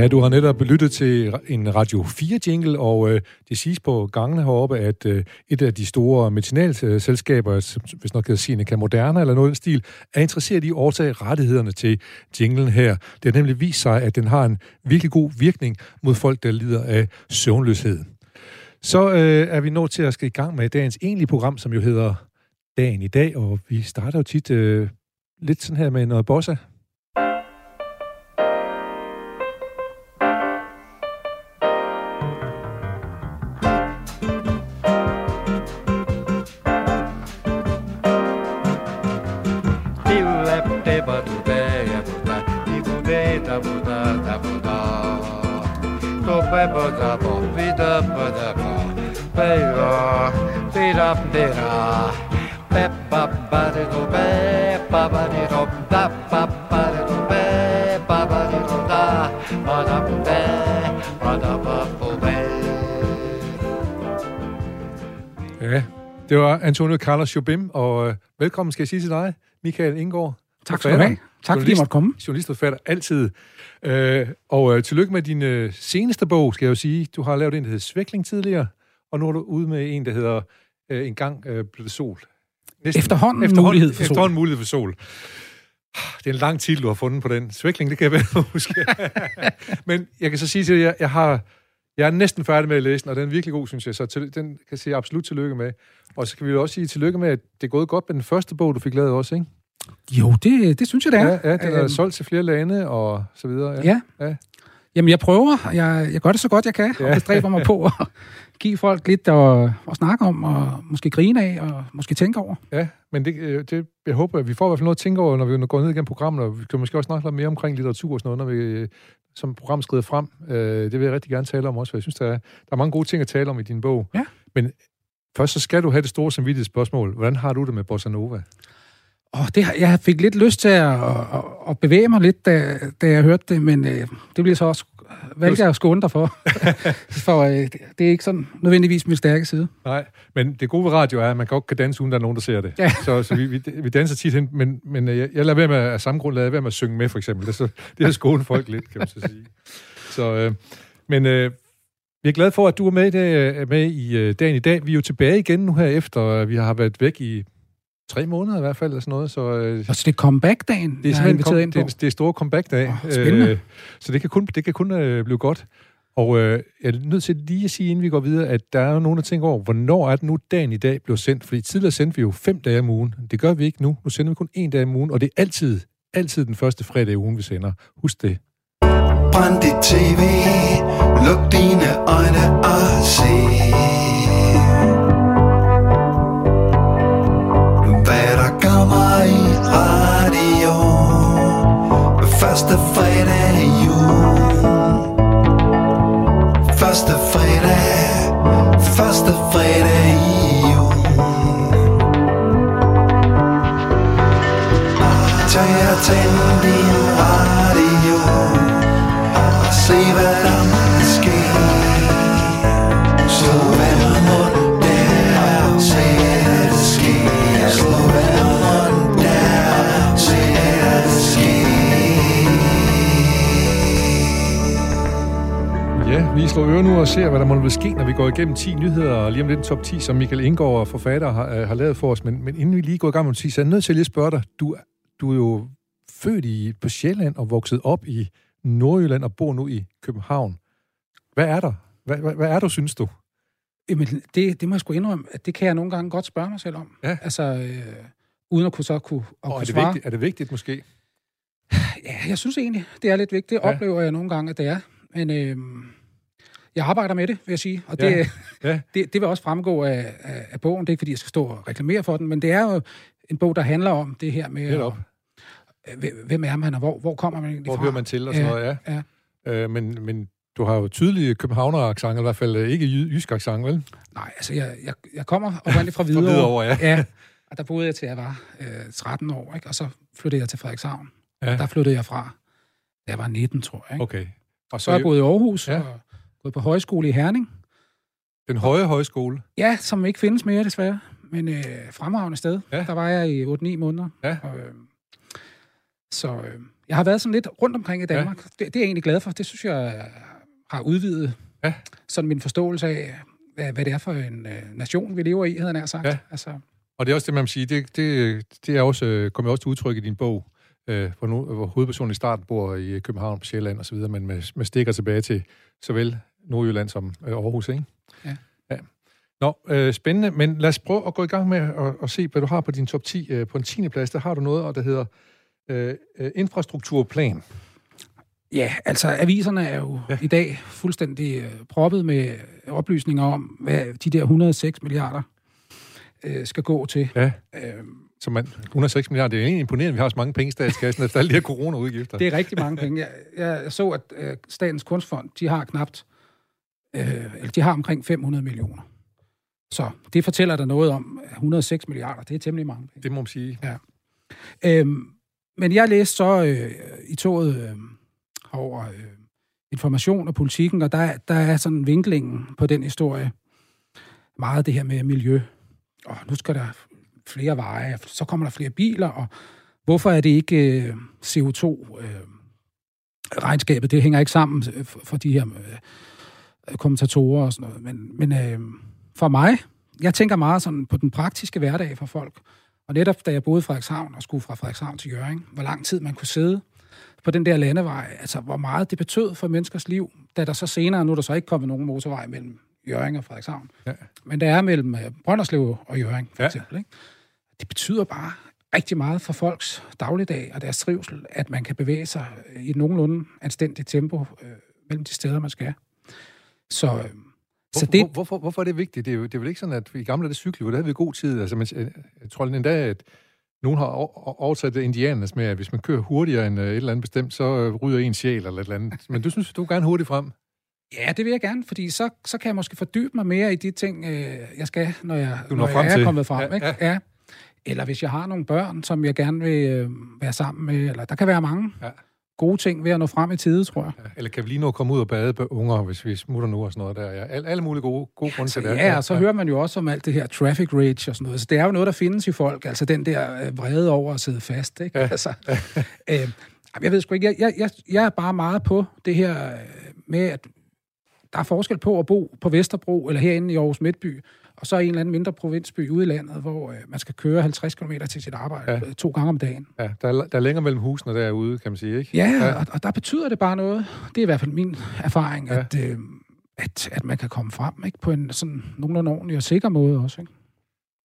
Ja, du har netop lyttet til en Radio 4-jingle, og øh, det siges på gangene heroppe, at øh, et af de store medicinalselskaber, hvis nok kan Sinica Moderna eller noget den stil, er interesseret i at overtage rettighederne til jinglen her. Det har nemlig vist sig, at den har en virkelig god virkning mod folk, der lider af søvnløshed. Så øh, er vi nået til at skal i gang med dagens egentlige program, som jo hedder Dagen i dag, og vi starter jo tit øh, lidt sådan her med noget bossa. Ja, det var Antonio Carlos Jobim, og øh, velkommen skal jeg sige til dig, Michael Indgaard. Tak skal du have. Tak fordi jeg måtte komme. Journalist og forfatter altid. Øh, og øh, tillykke med din øh, seneste bog, skal jeg jo sige. Du har lavet en, der hedder Svækling tidligere, og nu er du ude med en, der hedder øh, En gang øh, blev det sol. Næsten, efterhånden, efterhånden mulighed for sol. Efterhånden mulighed for sol. Det er en lang titel, du har fundet på den. Svækling, det kan jeg vel huske. Men jeg kan så sige til dig, jeg, jeg har... Jeg er næsten færdig med at læse den, og den er virkelig god, synes jeg, så til, den kan jeg sige absolut tillykke med. Og så kan vi jo også sige tillykke med, at det er gået godt med den første bog, du fik lavet også, ikke? Jo, det, det synes jeg, det er. Ja, ja den er øhm, solgt til flere lande og så videre. Ja. ja. ja. Jamen, jeg prøver. Jeg, jeg gør det så godt, jeg kan, ja. og bestræber mig på at give folk lidt at, at snakke om, og måske grine af, og måske tænke over. Ja, men det, øh, det, jeg håber, at vi får i hvert fald noget at tænke over, når vi går ned igennem programmet, og vi kan måske også snakke lidt mere omkring litteratur og sådan noget, når vi, som programmet skrider frem. Øh, det vil jeg rigtig gerne tale om også, for jeg synes, der er, der er mange gode ting at tale om i din bog. Ja. Men først så skal du have det store samvittige spørgsmål. Hvordan har du det med Bossa Nova? Oh, det, jeg fik lidt lyst til at, at, at bevæge mig lidt, da, da jeg hørte det, men øh, det bliver så også valgte jeg at skåne dig for. for øh, det er ikke sådan nødvendigvis min stærke side. Nej, men det gode ved radio er, at man godt kan danse, uden der er nogen, der ser det. Ja. Så, så vi, vi, vi danser tit hen, men, men øh, jeg, jeg lader være med, af samme grund lader være med at synge med, for eksempel. Det, så, det er skåne folk lidt, kan man så sige. Så, øh, men øh, vi er glade for, at du er med, det, med i øh, dagen i dag. Vi er jo tilbage igen nu her efter, vi har været væk i tre måneder i hvert fald, eller sådan noget. Så, øh, og så det er comeback-dagen, det er simpelthen kom, ind på. Det, er, det er store comeback-dag. Oh, spændende. Øh, så det kan kun, det kan kun øh, blive godt. Og øh, jeg er nødt til lige at sige, inden vi går videre, at der er nogen, der tænker over, hvornår er det nu, dagen i dag blev sendt? Fordi tidligere sendte vi jo fem dage om ugen. Det gør vi ikke nu. Nu sender vi kun en dag om ugen, og det er altid, altid den første fredag i ugen, vi sender. Husk det. Brænd dit tv, luk dine øjne og se. Radio. Første fredag i jul. Første fredag. Første fredag i jul. Tag og tænd din radio. Og se hvad der Vi slår øre nu og ser, hvad der må ske, når vi går igennem 10 nyheder, og lige om lidt top 10, som Michael Indgaard, forfatter, har, øh, har lavet for os. Men, men inden vi lige går i gang med 10, så er jeg nødt til at lige spørge dig. Du, du er jo født i, på Sjælland og vokset op i Nordjylland og bor nu i København. Hvad er der? Hvad, hvad, hvad er du, synes du? Jamen, det, det må jeg sgu indrømme, at det kan jeg nogle gange godt spørge mig selv om. Ja. Altså, øh, uden at kunne så kunne, at og kunne er det svare. Vigtigt, er det vigtigt måske? Ja, jeg synes egentlig, det er lidt vigtigt. Det ja. oplever jeg nogle gange, at det er. Men øh, jeg arbejder med det, vil jeg sige. Og det, ja. Ja. det, det vil også fremgå af, af, af bogen. Det er ikke, fordi jeg skal stå og reklamere for den, men det er jo en bog, der handler om det her med... At, hvem er man, og hvor, hvor kommer man egentlig hvor fra? Hvor hører man til, og sådan ja, noget, ja. ja. Øh, men, men du har jo tydelige københavner-accent, i hvert fald ikke jysk accent, vel? Nej, altså jeg, jeg, jeg kommer oprindeligt fra Hvidovre. fra Hvidovre, ja. ja. Og der boede jeg til, jeg var øh, 13 år, ikke? og så flyttede jeg til Frederikshavn. Ja. Der flyttede jeg fra, da jeg var 19, tror jeg. Ikke? Okay. Og så, så jeg boet i Aarhus, ja. og gået på højskole i Herning. Den høje højskole? Ja, som ikke findes mere desværre, men øh, fremragende sted. Ja. Der var jeg i 8-9 måneder. Ja. Og, øh, Så øh, jeg har været sådan lidt rundt omkring i Danmark. Ja. Det, det er jeg egentlig glad for. Det synes jeg har udvidet Ja. sådan min forståelse af, hvad, hvad det er for en øh, nation, vi lever i, havde jeg nær sagt. Ja. Altså, Og det er også det, man må sige, det, det, det er også, øh, kommer også til udtryk i din bog, øh, hvor, nu, hvor hovedpersonen i starten bor i København på Sjælland og så videre, men med, med stikker tilbage til såvel Nordjylland som øh, Aarhus, ikke? Ja. ja. Nå, øh, spændende, men lad os prøve at gå i gang med at, at se, hvad du har på din top 10. Øh, på en 10. plads, der har du noget, og der hedder øh, øh, infrastrukturplan. ja, altså aviserne er jo ja. i dag fuldstændig øh, proppet med oplysninger om, hvad de der 106 milliarder øh, skal gå til. Ja, Øh, så man, 106 milliarder, det er egentlig imponerende, at vi har så mange penge i statskassen efter alle de her corona-udgifter. Det er rigtig mange penge. Jeg, jeg så, at øh, Statens Kunstfond, de har knapt, øh, eller de har omkring 500 millioner. Så det fortæller der noget om, at 106 milliarder, det er temmelig mange penge. Det må man sige. Øhm, men jeg læste så øh, i toget øh, over øh, information og politikken, og der, der er sådan vinklingen på den historie. Meget det her med miljø. Og nu skal der flere veje, så kommer der flere biler, og hvorfor er det ikke øh, CO2? Øh, regnskabet, det hænger ikke sammen øh, for, for de her øh, kommentatorer og sådan noget. Men, men øh, for mig, jeg tænker meget sådan på den praktiske hverdag for folk. Og netop da jeg boede i Frederikshavn og skulle fra Frederikshavn til Jørgen, hvor lang tid man kunne sidde på den der landevej, altså hvor meget det betød for menneskers liv, da der så senere, nu er der så ikke kommet nogen motorvej mellem Jørgen og Frederikshavn, Ja. men der er mellem øh, Brønderslev og Jørgen, for Ja. eksempel. Ikke? Det betyder bare rigtig meget for folks dagligdag og deres trivsel, at man kan bevæge sig i et nogenlunde anstændigt tempo øh, mellem de steder, man skal. Så, øh, så Hvorfor, det, hvor, hvorfor, hvorfor er det vigtigt? Det er, jo, det er vel ikke sådan, at i gamle dage cykle, hvor der havde vi god tid. Altså, man, jeg, jeg tror endda, at nogen har o- oversat det indianernes med, at hvis man kører hurtigere end øh, et eller andet bestemt, så øh, ryger en sjæl eller et eller andet. Men du synes, du vil gerne hurtigt frem. Ja, det vil jeg gerne, fordi så, så kan jeg måske fordybe mig mere i de ting, øh, jeg skal, når jeg, Du når når frem jeg er til. kommet frem. Ja, ikke? ja. Ja. Eller hvis jeg har nogle børn, som jeg gerne vil øh, være sammen med. Eller der kan være mange Ja. Ja. gode ting ved at nå frem i tide, tror jeg. Ja, Eller kan vi lige nå at komme ud og bade på unger, hvis vi smutter nu og sådan noget der. Ja, alle, alle mulige gode, gode grunde til det. ja, og så hører man jo også om alt det her traffic rage og sådan noget. Så det er jo noget, der findes i folk. Altså den der øh, vrede over at sidde fast. Ikke? Ja. Altså, øh, jeg ved sgu ikke, jeg, jeg, jeg, jeg er bare meget på det her øh, med, at der er forskel på at bo på Vesterbro eller herinde i Aarhus Midtby, og så i en eller anden mindre provinsby ude i landet, hvor øh, man skal køre 50 km til sit arbejde Ja. ja. to gange om dagen. Ja, der er, der er længere mellem husene derude, kan man sige, ikke? Ja, ja. Og, og der betyder det bare noget. Det er i hvert fald min erfaring, Ja. at, øh, at, at man kan komme frem ikke? på en sådan nogenlunde ordentlig og sikker måde også. Ikke?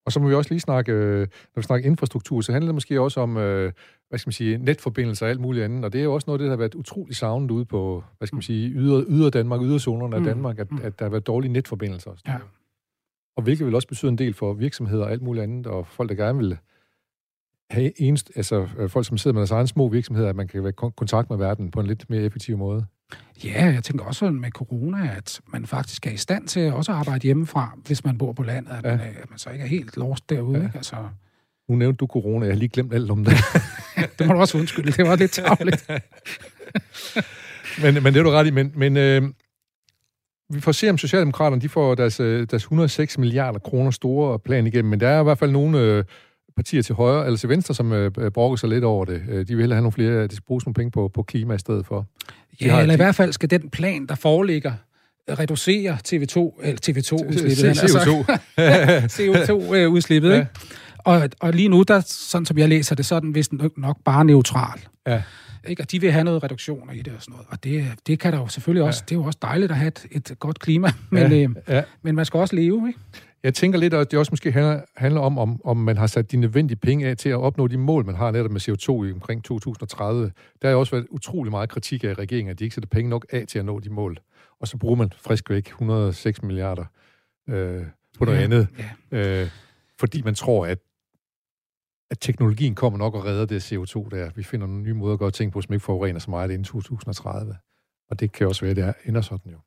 Og så må vi også lige snakke, øh, når vi snakker infrastruktur, så handler det måske også om, øh, hvad skal man sige, netforbindelser og alt muligt andet. Og det er jo også noget det, der har været utrolig savnet ude på, hvad skal man sige, yder, yder Danmark, yderzonerne af Mm. Danmark, at, Mm. at der har været dårlige netforbindelser. Og, sådan Ja. Og hvilket vil også betyde en del for virksomheder og alt muligt andet, og folk, der gerne vil have enest, altså øh, folk, som sidder med deres egen små virksomheder, at man kan være i kon- kontakt med verden på en lidt mere effektiv måde. Ja, jeg tænker også med corona, at man faktisk er i stand til også at arbejde hjemmefra, hvis man bor på landet, at, Ja. man, øh, at man så ikke er helt lost derude. Ja. Ikke? Altså, Nu nævnte du corona, jeg har lige glemt alt om det. det må du også undskylde, det var lidt tavligt. men, men det er du ret i. Men, men øh, vi får se, om Socialdemokraterne de får deres, øh, deres 106 milliarder kroner store plan igennem. Men der er i hvert fald nogle øh, partier til højre, eller til venstre, som øh, brokker sig lidt over det. De vil hellere have nogle flere, de skal bruge nogle penge på, på klima i stedet for. De har- Ja, eller i hvert fald skal den plan, der foreligger, reducere TV2, eller TV2-udslippet. CO2. CO2-udslippet, Ja. ikke? Og, og lige nu, der, sådan som jeg læser det, så er den vist nok, nok bare neutral. Ja. Ikke? Og de vil have noget reduktioner i det og sådan noget. Og det, det kan der jo selvfølgelig også. Det er jo også dejligt at have et, et godt klima, men, Ja, øh, ja. men man skal også leve, ikke? Jeg tænker lidt, at det også måske handler, handler om, om, om man har sat de nødvendige penge af til at opnå de mål, man har netop med CO2 i omkring 2030. Der har også været utrolig meget kritik af regeringen, at de ikke sætter penge nok af til at nå de mål. Og så bruger man frisk væk 106 milliarder øh, på noget Ja, andet, ja. øh, fordi man tror, at, at teknologien kommer nok og redder det CO2 der. Vi finder nogle nye måder at gøre ting på, som ikke forurener så meget inden 2030. Og det kan også være, at det ender sådan jo.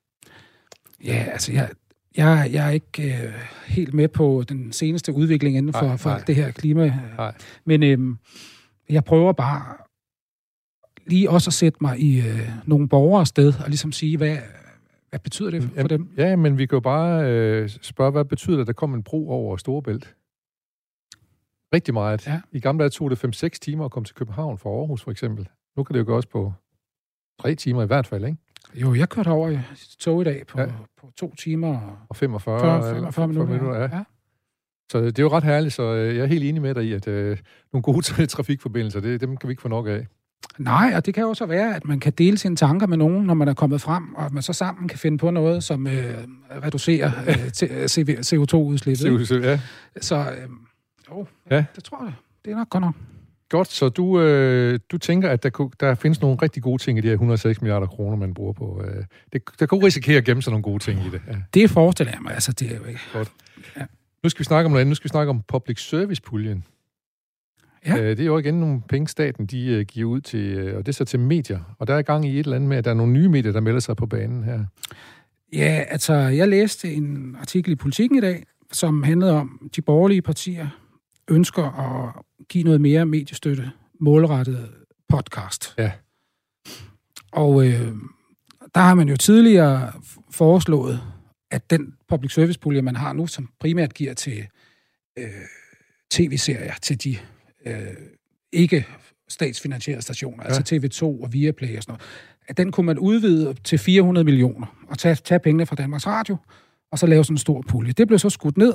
Ja, altså jeg, jeg, jeg er ikke øh, helt med på den seneste udvikling inden for, Nej, for nej. det her klima. Nej. Men øh, jeg prøver bare lige også at sætte mig i øh, nogle borgers sted og ligesom sige, hvad, hvad betyder det for dem? Ja, men vi kan jo bare øh, spørge, hvad betyder det, at der kommer en bro over Storebælt? Rigtig meget. Ja. I gamle dage tog det 5-6 timer at komme til København fra Aarhus, for eksempel. Nu kan det jo gøres på tre timer i hvert fald, ikke? Jo, jeg kørte over i tog i dag på, Ja. på to timer og Og 45, 40, eller 45 minutter. ja. ja. Så det er jo ret herligt, så øh, jeg er helt enig med dig i, at øh, nogle gode trafikforbindelser, det, dem kan vi ikke få nok af. Nej, og det kan jo så være, at man kan dele sine tanker med nogen, når man er kommet frem, og at man så sammen kan finde på noget, som øh, reducerer øh, øh, CV CO2-udslippet. ikke? Så, ja. Så øh, jo, Ja. ja. det tror jeg. Det er nok godt nok. Godt, så du, øh, du tænker, at der, kunne, der findes nogle rigtig gode ting i de her 106 milliarder kroner, man bruger på. Øh, det, der kunne risikere at gemme sig nogle gode ting i det. Ja. Det forestiller jeg mig. Altså, det er jo ikke... Nu skal vi snakke om noget andet. Nu skal vi snakke om public service-puljen. Ja. Øh, det er jo igen nogle penge, staten de, øh, giver ud til, øh, og det er så til medier. Og der er gang i et eller andet med, at der er nogle nye medier, der melder sig på banen her. Ja, altså, jeg læste en artikel i Politiken i dag, som handlede om, de borgerlige partier ønsker at give noget mere mediestøtte målrettet podcast. Ja. Og øh, der har man jo tidligere foreslået, at den public service pulje, man har nu, som primært giver til øh, tv-serier, til de øh, ikke statsfinansierede stationer, ja. altså TV2 og Viaplay og sådan noget, at den kunne man udvide til 400 millioner og tage, tage pengene fra Danmarks Radio, og så lave sådan en stor pulje. Det blev så skudt ned,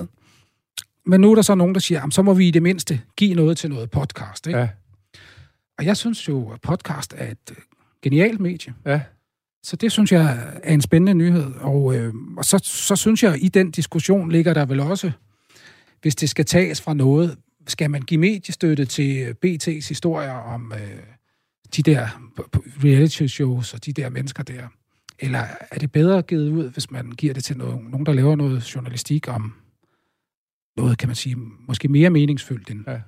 men nu er der så nogen, der siger, "Jamen, så må vi i det mindste give noget til noget podcast. Ikke? Ja, Og jeg synes jo, at podcast er et øh, genialt medie. ja, Så det synes jeg er en spændende nyhed. Og, øh, og så, så synes jeg, at i den diskussion ligger der vel også, hvis det skal tages fra noget, skal man give mediestøtte til øh, BT's historier om øh, de der reality shows og de der mennesker der? Eller er det bedre givet ud, hvis man giver det til nogen, nogen der laver noget journalistik om noget, kan man sige, måske mere meningsfyldt end... Ja.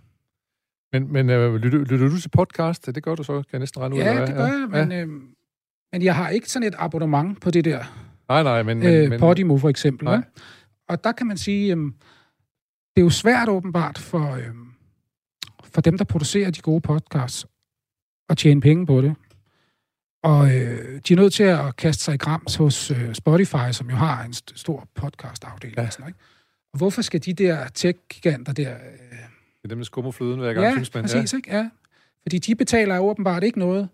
Men, men øh, lytter, lytter du til podcast? Det gør du så, kan jeg næsten regne ud. Ja, det gør jeg, men, øh, men jeg har ikke sådan et abonnement på det der Nej, nej, men... men, øh, Podimo for eksempel. Nej. Og der kan man sige, øhm, det er jo svært åbenbart for, øhm, for dem, der producerer de gode podcasts, at tjene penge på det. Og øh, de er nødt til at kaste sig i grams hos øh, Spotify, som jo har en st- stor podcast-afdeling. Ja. Ja. Sådan, ikke? Hvorfor skal de der tech-giganter der... Øh, det er dem, der skummer fløden hver gang, ja, synes man. præcis, ikke? Ja. Fordi de betaler åbenbart ikke noget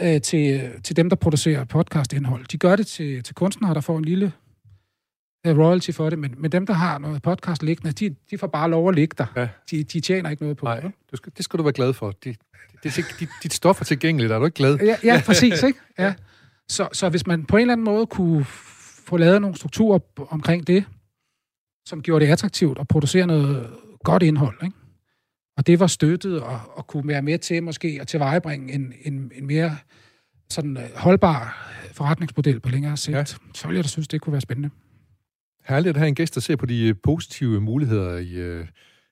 øh, til, til dem, der producerer podcast-indhold. De gør det til, til kunstnere, der får en lille øh, royalty for det, men, men dem, der har noget podcast liggende, de, de får bare lov at ligge der. Ja. De, de tjener ikke noget på Nej, det. du skal, det skal du være glad for. Det, det, det, dit, dit stof er tilgængeligt, er du ikke glad? Ja, ja præcis, ikke? Ja. Så, så hvis man på en eller anden måde kunne få lavet nogle strukturer omkring det, som gjorde det attraktivt at producere noget godt indhold, ikke? og det var støttet og, og kunne være med til måske at tilvejebringe en, en, en mere sådan øh, holdbar forretningsmodel på længere sigt, Ja. så ville jeg da synes, det kunne være spændende. Herligt at have en gæst, der ser på de øh, positive muligheder i, øh,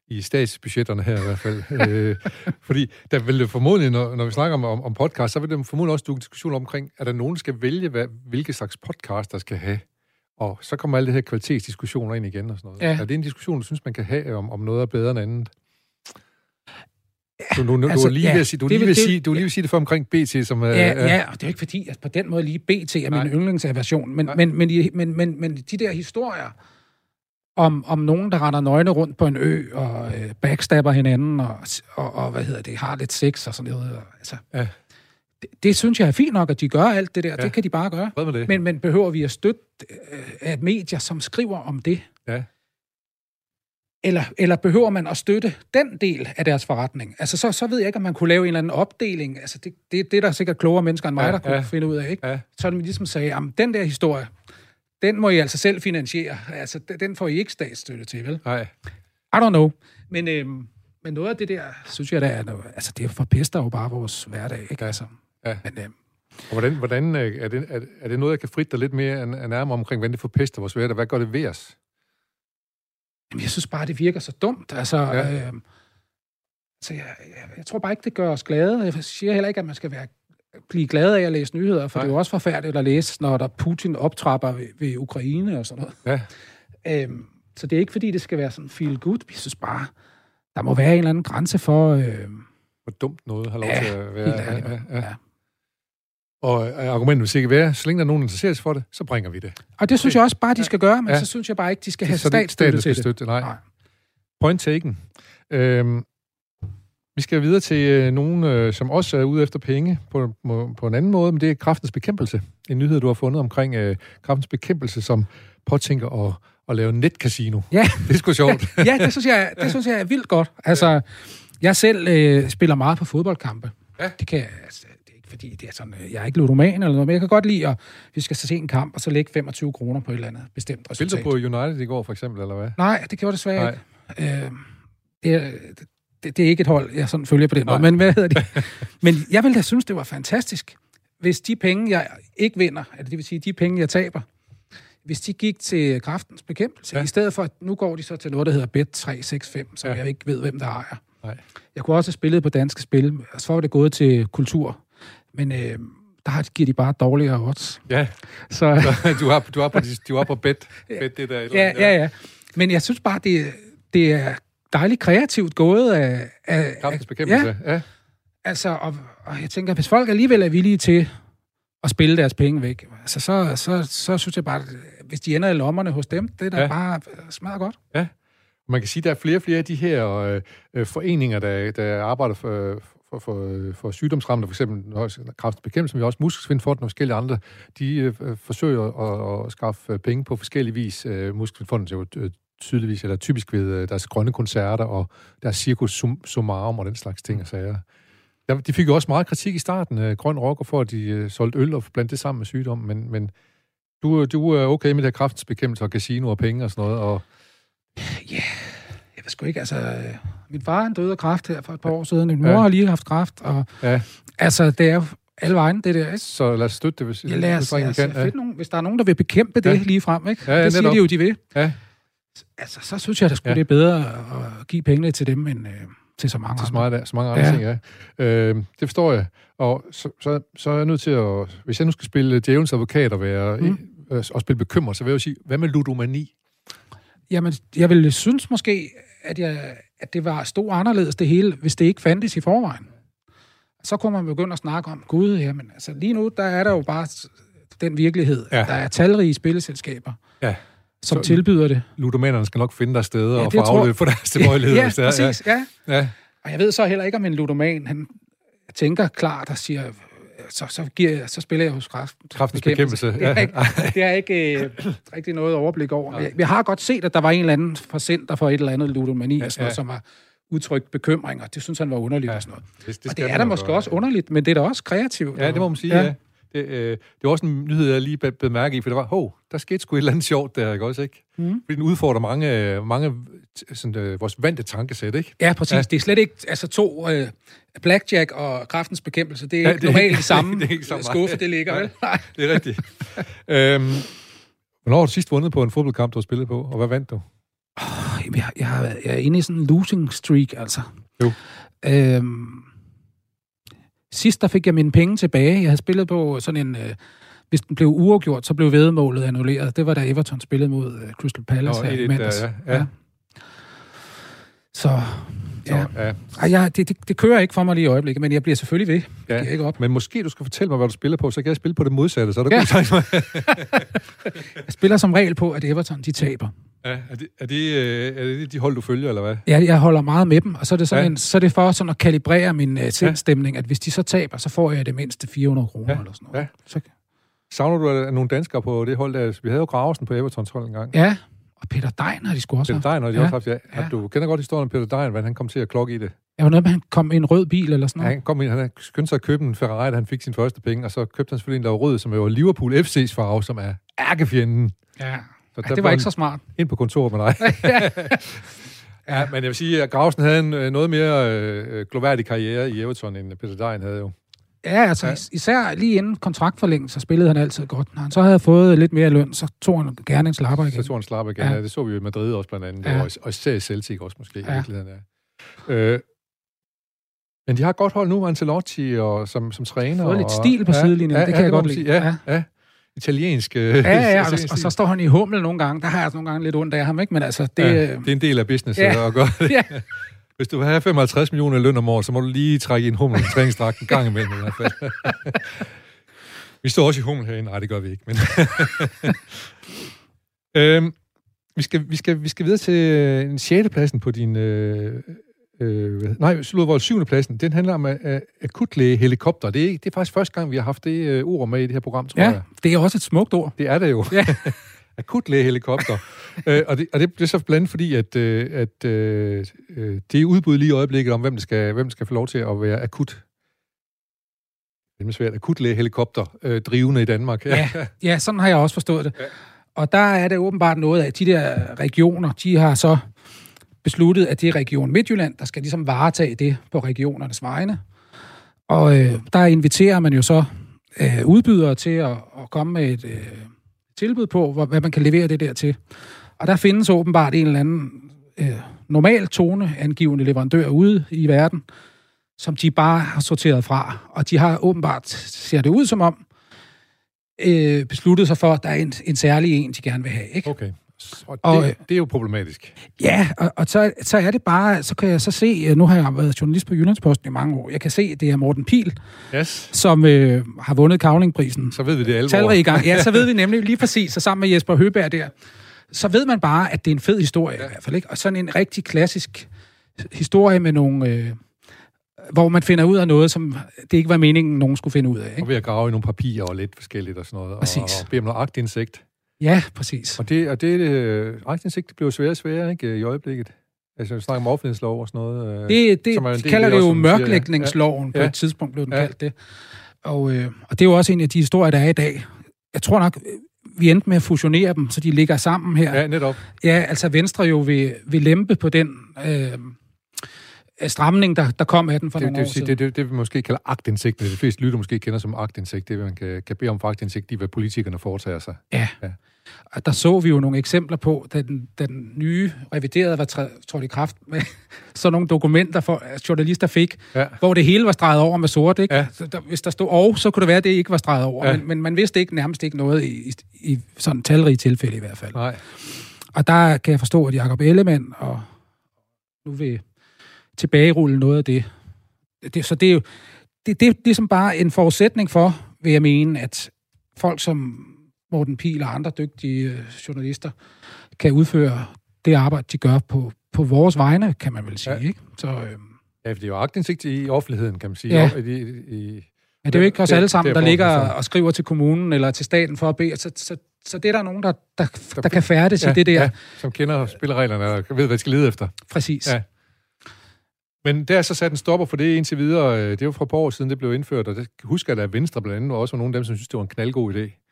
i statsbudgetterne her i hvert fald. øh, fordi der vil det formodentlig, når, når vi snakker om, om, om podcast, så vil det formodentlig også dukke en diskussion omkring, at der nogen, der skal vælge, hvad, hvilke slags podcast, der skal have. Og så kommer alle det her kvalitetsdiskussioner ind igen og sådan noget. Ja. Er det en diskussion, du synes, man kan have om, om noget er bedre end andet? Du, nu, nu, Altså, du er lige ja, ved at sige, du det lige vil- det- sige, du er lige at sige det for omkring BT, som... øh, Ja, er- ja, og det er jo ikke fordi, at på den måde lige BT er Nej. min yndlingsaversion, men, Nej. men, men, de- men, men, men de der historier om, om nogen, der render nøgne rundt på en ø og øh, backstabber hinanden og, og, og, hvad hedder det, har lidt sex og sådan noget. Og, altså, Ja. Det, det synes jeg er fint nok, at de gør alt det der. Ja. Det kan de bare gøre. Hvad med det? Men, men behøver vi at støtte øh, at medier, som skriver om det? Ja. Eller, eller behøver man at støtte den del af deres forretning? Altså, så, så ved jeg ikke, om man kunne lave en eller anden opdeling. Altså, det, det, det er der sikkert klogere mennesker end mig, Ja, der kunne ja. finde ud af, ikke? Ja. Så det ligesom sagde, at den der historie, den må I altså selv finansiere. Altså, den- får I ikke statsstøtte til, vel? Nej. I don't know. Men, øhm, men noget af det der, synes jeg, der er noget, altså, det forpester jo bare vores hverdag, ikke? Altså, Ja. men, øhm, Og hvordan, hvordan øh, er, det, er, er det noget, jeg kan fritte dig lidt mere nærmere omkring, hvordan det forpester vores hverdag? Hvad gør det ved os? Jamen, jeg synes bare, det virker så dumt. Altså, Ja. øh, altså jeg, jeg, jeg tror bare ikke, det gør os glade. Jeg siger heller ikke, at man skal være, blive glad af at læse nyheder, for Nej. Det er jo også forfærdeligt at læse, når der Putin optrapper ved, ved Ukraine og sådan noget. Ja. Øhm, så det er ikke, fordi det skal være sådan feel good. Jeg synes bare, der må være en eller anden grænse for... Øh, Hvor dumt noget har lov Ja, til at være. helt ærligt. Ja, ja, ja. Ja. Og øh, argumentet vil sikkert være, så længe der er nogen, der interesserer sig for det, så bringer vi det. og det synes jeg også bare, de skal gøre, men Ja. så synes jeg bare ikke, de skal have statsstøtte til støtte det. Nej. Nej. Point taken. Øhm, Vi skal videre til øh, nogen, øh, som også er ude efter penge på, på, på en anden måde, men det er kraftens bekæmpelse. En nyhed, du har fundet omkring øh, kraftens bekæmpelse, som påtænker at, at lave netcasino. Ja. Det er sgu sjovt. ja, det synes, jeg, det synes jeg er vildt godt. Altså, jeg selv øh, spiller meget på fodboldkampe. Ja. Det kan altså, fordi, det er sådan, øh, jeg er ikke ludoman eller noget, men jeg kan godt lide, at vi skal se en kamp, og så lægge 25 kroner på et eller andet bestemt resultat. Spillede du på United i går, for eksempel, eller hvad? Nej, det gjorde det Nej. ikke. Øh, det, er, det, det er ikke et hold, jeg sådan følger på den måde, men hvad hedder det? men jeg ville da synes, det var fantastisk, hvis de penge, jeg ikke vinder, eller det vil sige, de penge, jeg taber, hvis de gik til kraftens bekæmpelse, Ja. i stedet for, at nu går de så til noget, der hedder Bet365, som ja. jeg ikke ved, hvem der ejer. Nej. Jeg kunne også have spillet på danske spil, og så var det gået til kultur. Men øh, der giver de bare dårligere odds. Ja, Så, du er, du er på, du er på bet, bet det der. ja, ja, ja. Men jeg synes bare, det, det er dejligt kreativt gået af... af, Kraftens af bekæmpelse. Ja, Ja. altså, og, og jeg tænker, hvis folk alligevel er villige til at spille deres penge væk, altså, så, så, så synes jeg bare, hvis de ender i lommerne hos dem, det er da Ja. ja. bare smadret godt. Man kan sige, at der er flere og flere af de her øh, øh, foreninger, der, der arbejder for, for, for, for sygdomsramte, for eksempel kraftbekæmpelse, kraftens bekæmpelse, men også Muskelsvindfonden og forskellige andre, de øh, øh forsøger at, at skaffe øh, penge på forskellige vis. Øh, Muskelsvindfonden er jo øh, tydeligvis, eller typisk ved øh, deres grønne koncerter og deres cirkus sum, summarum og den slags ting og sager. Der, de fik jo også meget kritik i starten, øh, Grøn Rocker, for at de øh, solgte øl og blandte det sammen med sygdom, men, men du, du er okay med det her kraftens bekæmpelse og casino og penge og sådan noget, og ja. Jeg sgu ikke, altså... øh, Min far han døde af kræft her for et par år siden. Min mor Ja. har lige haft kræft, og ja, altså, det er alle vejen, det der, ikke? så lad os støtte det, hvis, Ja, lad os, der er lad os kan. Ja. nogen, hvis der er nogen, der vil bekæmpe det Ja. lige frem, ikke? Ja, ja, det siger netop. de jo, de vil. Ja. Altså, så synes jeg, at Ja. ja. det er bedre at give pengene til dem, end øh, til så mange til så, andre. meget, så mange andre ja. Ting, ja. Øh, det forstår jeg. Og så, så, så er jeg nødt til at... Hvis jeg nu skal spille djævelens advokat og, være, mm. Øh, og spille bekymret, så vil jeg jo sige, hvad med ludomani? Jamen, jeg ville synes måske, at, jeg, at det var stort anderledes det hele, hvis det ikke fandtes i forvejen. Så kunne man begynde at snakke om, gud, jamen, altså lige nu, der er der jo bare den virkelighed. Ja. Ja. Der er talrige spilleselskaber, Ja. som Så- tilbyder det. Ludomanerne skal nok finde der steder Ja, og få afløb for deres tilbøjelighed. ja, er. præcis, ja. Ja. ja. Og jeg ved så heller ikke, om en ludoman, han tænker klart og siger, så, så, giver så spiller jeg hos kraft. Kraftens bekæmpelse. Det er Ja. ikke, det er ikke øh, rigtig noget overblik over. Jeg, jeg har godt set, at der var en eller anden forcenter for et eller andet ludomani, Ja, og sådan noget, ja. som har udtrykt bekymringer. Det synes han var underligt Ja. og sådan noget. Det, Og skal det er da måske gøre. også underligt, men det er da også kreativt. Ja, det må man sige, ja. ja. Det, øh, det var også en nyhed, jeg lige mærke i, for det var, hov, der skete sgu et eller andet sjovt der, ikke også, ikke? Mm. Fordi den udfordrer mange, mange t- sådan, øh, vores vante tankesæt, ikke? Ja, præcis. Ja. Det er slet ikke... Altså to... Øh, Blackjack og kraftens bekæmpelse, det er Ja, ja, det ikke er normalt ikke- det samme det er ikke så skuffe, det ligger, Nej. vel? Nej. Det er rigtigt. øhm, hvornår har du sidst vundet på en fodboldkamp, du har spillet på, og hvad vandt du? Jamen, Jeg, jeg, jeg er inde i sådan en losing streak, altså. Jo. Øhm, sidst der fik jeg mine penge tilbage. Jeg havde spillet på sådan en... Øh, hvis den blev uafgjort, så blev vedmålet annulleret. Det var da Everton spillede mod øh, Crystal Palace Nå, her 1-1 i mandags. ja. Ja. Så, ja. ja. Ej, jeg, det, det, det kører ikke for mig lige i øjeblikket, men jeg bliver selvfølgelig ved. Jeg Ja. giver ikke op. Men måske du skal fortælle mig, hvad du spiller på, så kan jeg spille på det modsatte, så er du Ja. ja. mig. Jeg spiller som regel på, at Everton de taber. Ja, er, det, er, det, øh, er det de hold, du følger, eller hvad? Jeg, jeg holder meget med dem, og så er det, sådan Ja. ja. en, så er det for sådan at kalibrere min uh, sindstemning, at hvis de så taber, så får jeg det mindste 400 kroner Ja. eller sådan noget. Ja. Så, Savner du at nogle danskere på det hold? Der, vi havde jo Graversen på Evertons hold engang. ja, og Peter Dein har de sgu også Peter. Dein, og de Ja. også haft, ja. ja. Ja. Du kender godt historien om Peter Dein, hvordan han kom til at klokke i det. Jeg var noget med, han kom i en rød bil eller sådan Ja, noget. han kom ind, han havde skyndt sig at købe en Ferrari, da han fik sin første penge, og så købte han selvfølgelig en, der var rød, som jo Liverpool FC's farve, som er ærkefjenden. Ja. Så Ej, det var ikke så smart. Ind på kontoret med dig. ja, men jeg vil sige, at Grausen havde en øh, noget mere øh, gloværdig karriere i Everton, end Peter Dein havde jo. Ja, altså Ja. ja. især lige inden kontraktforlængelse, spillede han altid godt. Når han så havde fået lidt mere løn, så tog han gerne en slapper igen. Så tog han slap igen. Ja. Ja. Ja, det så vi jo i Madrid også blandt andet, Ja. ja. og, og især i Celtic også måske. Ja. I Ja. ja. øh, men de har godt hold nu, Ancelotti og, som, som træner. Fået lidt og, stil på sidelinjen, det kan jeg må godt lide. Ja, ja. Ja. Italiensk. Ja, ja, og, og så står han i hummel nogle gange. Der har jeg altså nogle gange lidt ondt af ham, ikke? Men altså, det... ja, det er en del af business Ja. gøre det. Ja. Hvis du vil have 55 millioner i løn om året, så må du lige trække en hummel i træningsdragt en gang imellem i hvert fald. vi står også i hummel herinde. Nej, det gør vi ikke. Men øhm, vi, skal, vi, skal, vi skal videre til øh, en 6. pladsen på din øh, øh, nej, Sludvold 7. pladsen, den handler om uh, akutlægehelikopter. Det er, det er faktisk første gang, vi har haft det uh, ord med i det her program, tror ja, jeg. det er også et smukt ord. Det er det jo. Ja. akutlægehelikopter. øh, og, det, og det, er så blandt andet fordi, at, øh, at øh, det er udbud lige i øjeblikket om, hvem der skal, hvem der skal få lov til at være akut det er svært, akutlægehelikopter øh, drivende i Danmark. Ja, ja, sådan har jeg også forstået det. Ja. Og der er det åbenbart noget af, at de der regioner, de har så besluttet, at det er Region Midtjylland, der skal ligesom varetage det på regionernes vegne. Og øh, der inviterer man jo så øh, udbydere til at, at komme med et øh, tilbud på, hvor, hvad man kan levere det der til. Og der findes åbenbart en eller anden øh, normal tone angivende leverandør ude i verden, som de bare har sorteret fra. Og de har åbenbart, ser det ud som om, øh, besluttet sig for, at der er en, en særlig en, de gerne vil have. Ikke? Okay. Og det, og, det er jo problematisk. Ja, og, og så, så er det bare, så kan jeg så se, nu har jeg været journalist på Jyllandsposten i mange år, jeg kan se, at det er Morten Pil, yes. som øh, har vundet Kavlingprisen. Så ved vi det alvor. i gang. Ja, så ved vi nemlig lige præcis, og sammen med Jesper Høberg der, så ved man bare, at det er en fed historie ja. i hvert fald. Ikke? Og sådan en rigtig klassisk historie med nogle... Øh, hvor man finder ud af noget, som det ikke var meningen, nogen skulle finde ud af. Ikke? Og ved at grave i nogle papirer og lidt forskelligt og sådan noget. Præcis. Og, og bede om noget agtindsigt. Ja, præcis. Og det, og det øh, agtindsigt bliver sværere og sværere ikke, i øjeblikket. Altså, vi snakker om offentlighedslov og sådan noget. Øh, det, det de kalder det jo mørklægningsloven ja. på et tidspunkt, blev den ja. kaldt det. Og, øh, og det er jo også en af de historier, der er i dag. Jeg tror nok, vi endte med at fusionere dem, så de ligger sammen her. Ja, netop. Ja, altså Venstre jo vil, vil lempe på den... Øh, stramning, der, der kom af den for det, nogle det, år siden. Det, det, det, vi måske kalder agtindsigt, det de fleste lytter måske kender som agtindsigt, det man kan, kan bede om for agtindsigt, er, hvad politikerne foretager sig. Ja. ja. Og der så vi jo nogle eksempler på, da den, den nye reviderede var trådt i kraft med sådan nogle dokumenter, for, at journalister fik, ja. hvor det hele var streget over med sort. Ikke? Ja. Så der, hvis der stod og, så kunne det være, at det ikke var streget over. Ja. Men, men man vidste ikke nærmest ikke noget i, i, i sådan talrige tilfælde i hvert fald. Nej. Og der kan jeg forstå, at Jacob Ellemann og nu vil tilbagerulle noget af det. det så det er jo det, det, det er som bare en forudsætning for, vil jeg mene, at folk som Morten Pil og andre dygtige øh, journalister kan udføre det arbejde, de gør på, på vores vegne, kan man vel sige. Ja. Ikke? Så, øh, ja, for det er jo agtindsigt i offentligheden, kan man sige. Ja. I, i, Ja, det er jo ikke os alle sammen, der ligger og skriver til kommunen eller til staten for at bede. Så, så, så det er der nogen, der, der, der kan færdes ja, i det der. Ja, som kender spillereglerne og ved, hvad de skal lede efter. Præcis. Ja. Men der er så sat en stopper for det indtil videre. Øh, det var fra et par år siden, det blev indført, og det husker jeg, at Venstre blandt andet også var nogle af dem, som synes, det var en knaldgod idé.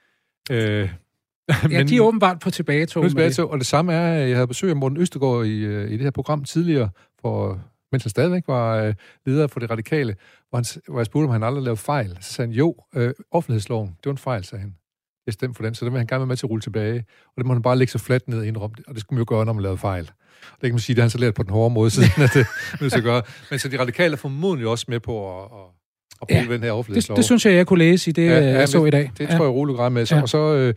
Øh, ja, men, de er åbenbart på tilbagetog. På tilbagetog, og det samme er, at jeg havde besøg af Morten Østegård i, øh, i det her program tidligere, for, mens han stadigvæk var øh, leder for det radikale, hvor, han, hvor jeg spurgte, om han aldrig lavede fejl. Så sagde han, jo, øh, offentlighedsloven, det var en fejl, sagde han. Jeg stemte for den, så den vil han gerne være med til at rulle tilbage. Og det må han bare lægge så fladt ned og indrømme, og det skulle man jo gøre, når man lavede fejl. Det kan man sige, det har han så lært på den hårde måde, siden at det vil så gøre. Men så de radikale er formodentlig også med på at, at, at bruge ja, den her offentlighedslov. Det, det synes jeg, jeg kunne læse i det, ja, ja, jeg så i dag. Det, det ja. tror jeg roligt græd med. Så, ja. Og så, øh,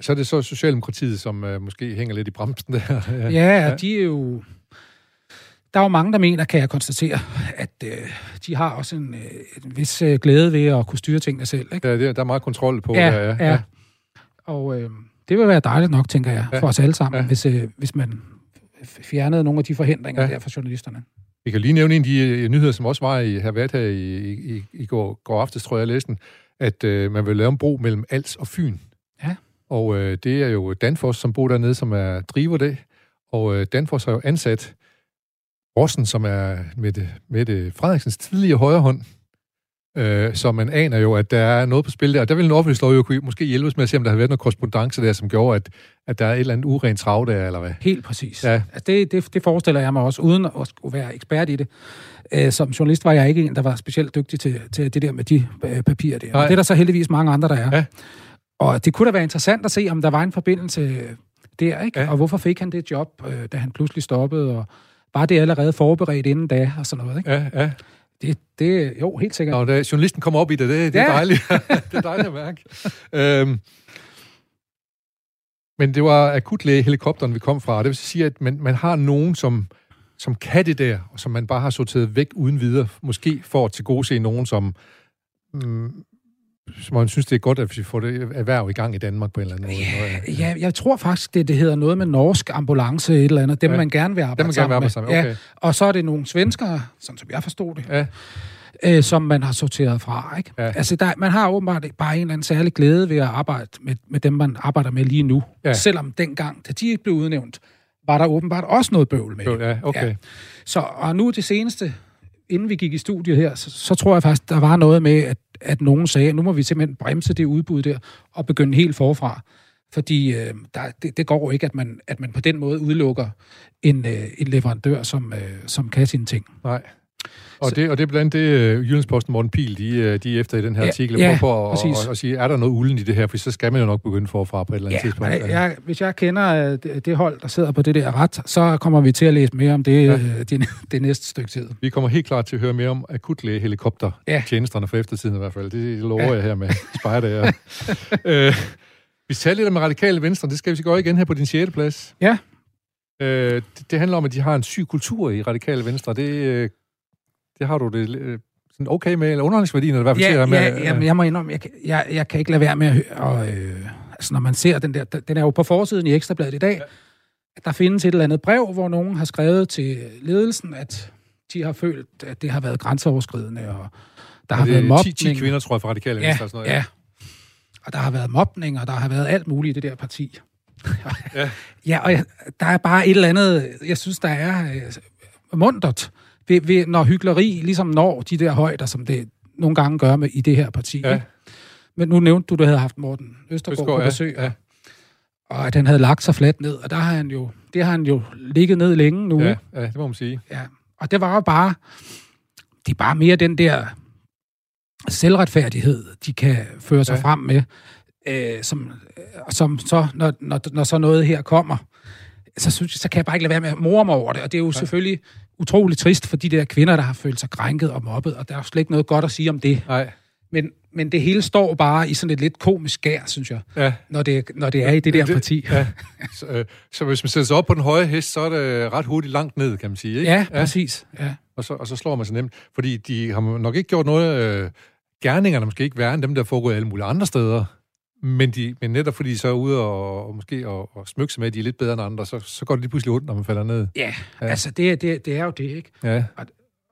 så er det så Socialdemokratiet, som øh, måske hænger lidt i bremsen der. ja, ja, de er jo... Der er jo mange, der mener, kan jeg konstatere, at øh, de har også en, øh, en vis øh, glæde ved at kunne styre tingene selv. Ikke? Ja, det, der er meget kontrol på ja, det. Ja, ja. Og øh, det vil være dejligt nok, tænker jeg, ja. for os alle sammen, ja. hvis, øh, hvis man fjernede nogle af de forhindringer ja. der for journalisterne. Vi kan lige nævne en af de uh, nyheder, som også var i her været her i, i, i går, går aftes, tror jeg, jeg læste den, at uh, man vil lave en bro mellem Als og Fyn. Ja. Og uh, det er jo Danfoss, som bor dernede, som er driver det. Og uh, Danfoss har jo ansat Rossen, som er med det Frederiksens tidligere højre hånd, Øh, så man aner jo, at der er noget på spil der. Og der vil en offentlighedslov jo kunne måske hjælpes med at se, om der har været noget korrespondence der, som gjorde, at, at der er et eller andet urent trav der, eller hvad? Helt præcis. Ja. Altså det, det, det forestiller jeg mig også, uden at være ekspert i det. Øh, som journalist var jeg ikke en, der var specielt dygtig til, til det der med de øh, papirer der. Og det er der så heldigvis mange andre, der er. Ja. Og det kunne da være interessant at se, om der var en forbindelse der, ikke? Ja. Og hvorfor fik han det job, øh, da han pludselig stoppede, og bare det allerede forberedt inden da, og sådan noget, ikke? Ja, ja. Det, det, jo, helt sikkert. Nå, da journalisten kommer op i det, det, det ja. er dejligt. det er dejligt at mærke. øhm, men det var akutlægehelikopteren, vi kom fra. Det vil sige, at man, man har nogen, som, som kan det der, og som man bare har sorteret væk uden videre. Måske for at tilgodese nogen, som mm, som man synes, det er godt, at vi får det erhverv i gang i Danmark på en eller anden måde. Ja, ja jeg tror faktisk, det, det hedder noget med norsk ambulance et eller andet. Dem, ja. man gerne vil arbejde Dem, man gerne vil arbejde sammen med. Okay. Ja. Og så er det nogle svenskere, sådan som jeg forstod det, Ja. øh, som man har sorteret fra. Ikke? Ja. Altså, der, man har åbenbart bare en eller anden særlig glæde ved at arbejde med, med dem, man arbejder med lige nu. Ja. Selvom dengang, da de ikke blev udnævnt, var der åbenbart også noget bøvl med. det. Ja, okay. Ja. Så og nu det seneste, inden vi gik i studiet her, så, så tror jeg faktisk, der var noget med, at, at nogen sagde, at nu må vi simpelthen bremse det udbud der, og begynde helt forfra. Fordi øh, der, det, det går jo ikke, at man, at man på den måde udelukker en, øh, en leverandør, som, øh, som kan sine ting. Nej. Og det, og det er blandt det, øh, Jyllandsposten Morten Pil, de, øh, de er efter i den her Ja, artikel, ja, på at, at, at sige, er der noget ulden i det her? For så skal man jo nok begynde forfra på et eller andet Ja, tidspunkt. men jeg, hvis jeg kender øh, det, det hold, der sidder på det der ret, så kommer vi til at læse mere om det, Ja. det, det næste stykke tid. Vi kommer helt klart til at høre mere om akutlægehelikopter Ja. tjenesterne for eftertiden i hvert fald. Det lover Ja. jeg her med spejder. Øh, vi taler lidt om radikale venstre. Det skal vi så gå igen her på din 6. plads. Ja. Øh, det, det handler om, at de har en syg kultur i radikale venstre. Det, øh, det har du det øh, sådan okay med, eller underholdningsværdien, eller hvad Ja, til med, ja, jamen, jeg må indrømme, jeg, kan- jeg, jeg kan ikke lade være med at høre, og, øh, altså når man ser den der, den er jo på forsiden i Ekstrabladet i dag, ja. at der findes et eller andet brev, hvor nogen har skrevet til ledelsen, at de har følt, at det har været grænseoverskridende, og der har været mobning. 10, 10 kvinder, tror jeg, fra radikale ja, venstre. Sådan noget. ja. Og der har været mobning, og der har været alt muligt i det der parti. Ja. ja, og jeg, der er bare et eller andet, jeg synes, der er øh, mundret, ved, ved, når hyggeleri ligesom når de der højder, som det nogle gange gør med i det her parti. Ja. ikke? Men nu nævnte du, du havde haft Morten Østergaard Østergaard, på ja, besøg, ja. og at han havde lagt sig fladt ned, og der har han jo, det har han jo ligget ned længe nu. Ja, ja, det må man sige. Ja. Og det var jo bare, det er bare mere den der selvretfærdighed, de kan føre sig Ja. frem med, øh, som, som så, når, når, når så noget her kommer, så, synes, så kan jeg bare ikke lade være med at more mig over det. Og det er jo ja. selvfølgelig utroligt trist for de der kvinder, der har følt sig krænket og mobbet, og der er jo slet ikke noget godt at sige om det. Nej, Men, men det hele står bare i sådan et lidt komisk skær, synes jeg, ja. når det, når det er i det der parti. Ja. Så, øh, så hvis man sætter sig op på den høje hest, så er det ret hurtigt langt ned, kan man sige. Ikke? Ja, præcis. Ja. Og, så, og så slår man sig nemt. Fordi de har nok ikke gjort noget... Øh, gerningerne er måske ikke værre end dem, der foregår alle mulige andre steder. Men, de, men netop fordi de så er ude og, og måske og, og smykke sig med, at de er lidt bedre end andre, så, så går det lige pludselig ondt, når man falder ned. Ja, ja. altså det, det, det er jo det, ikke? Ja,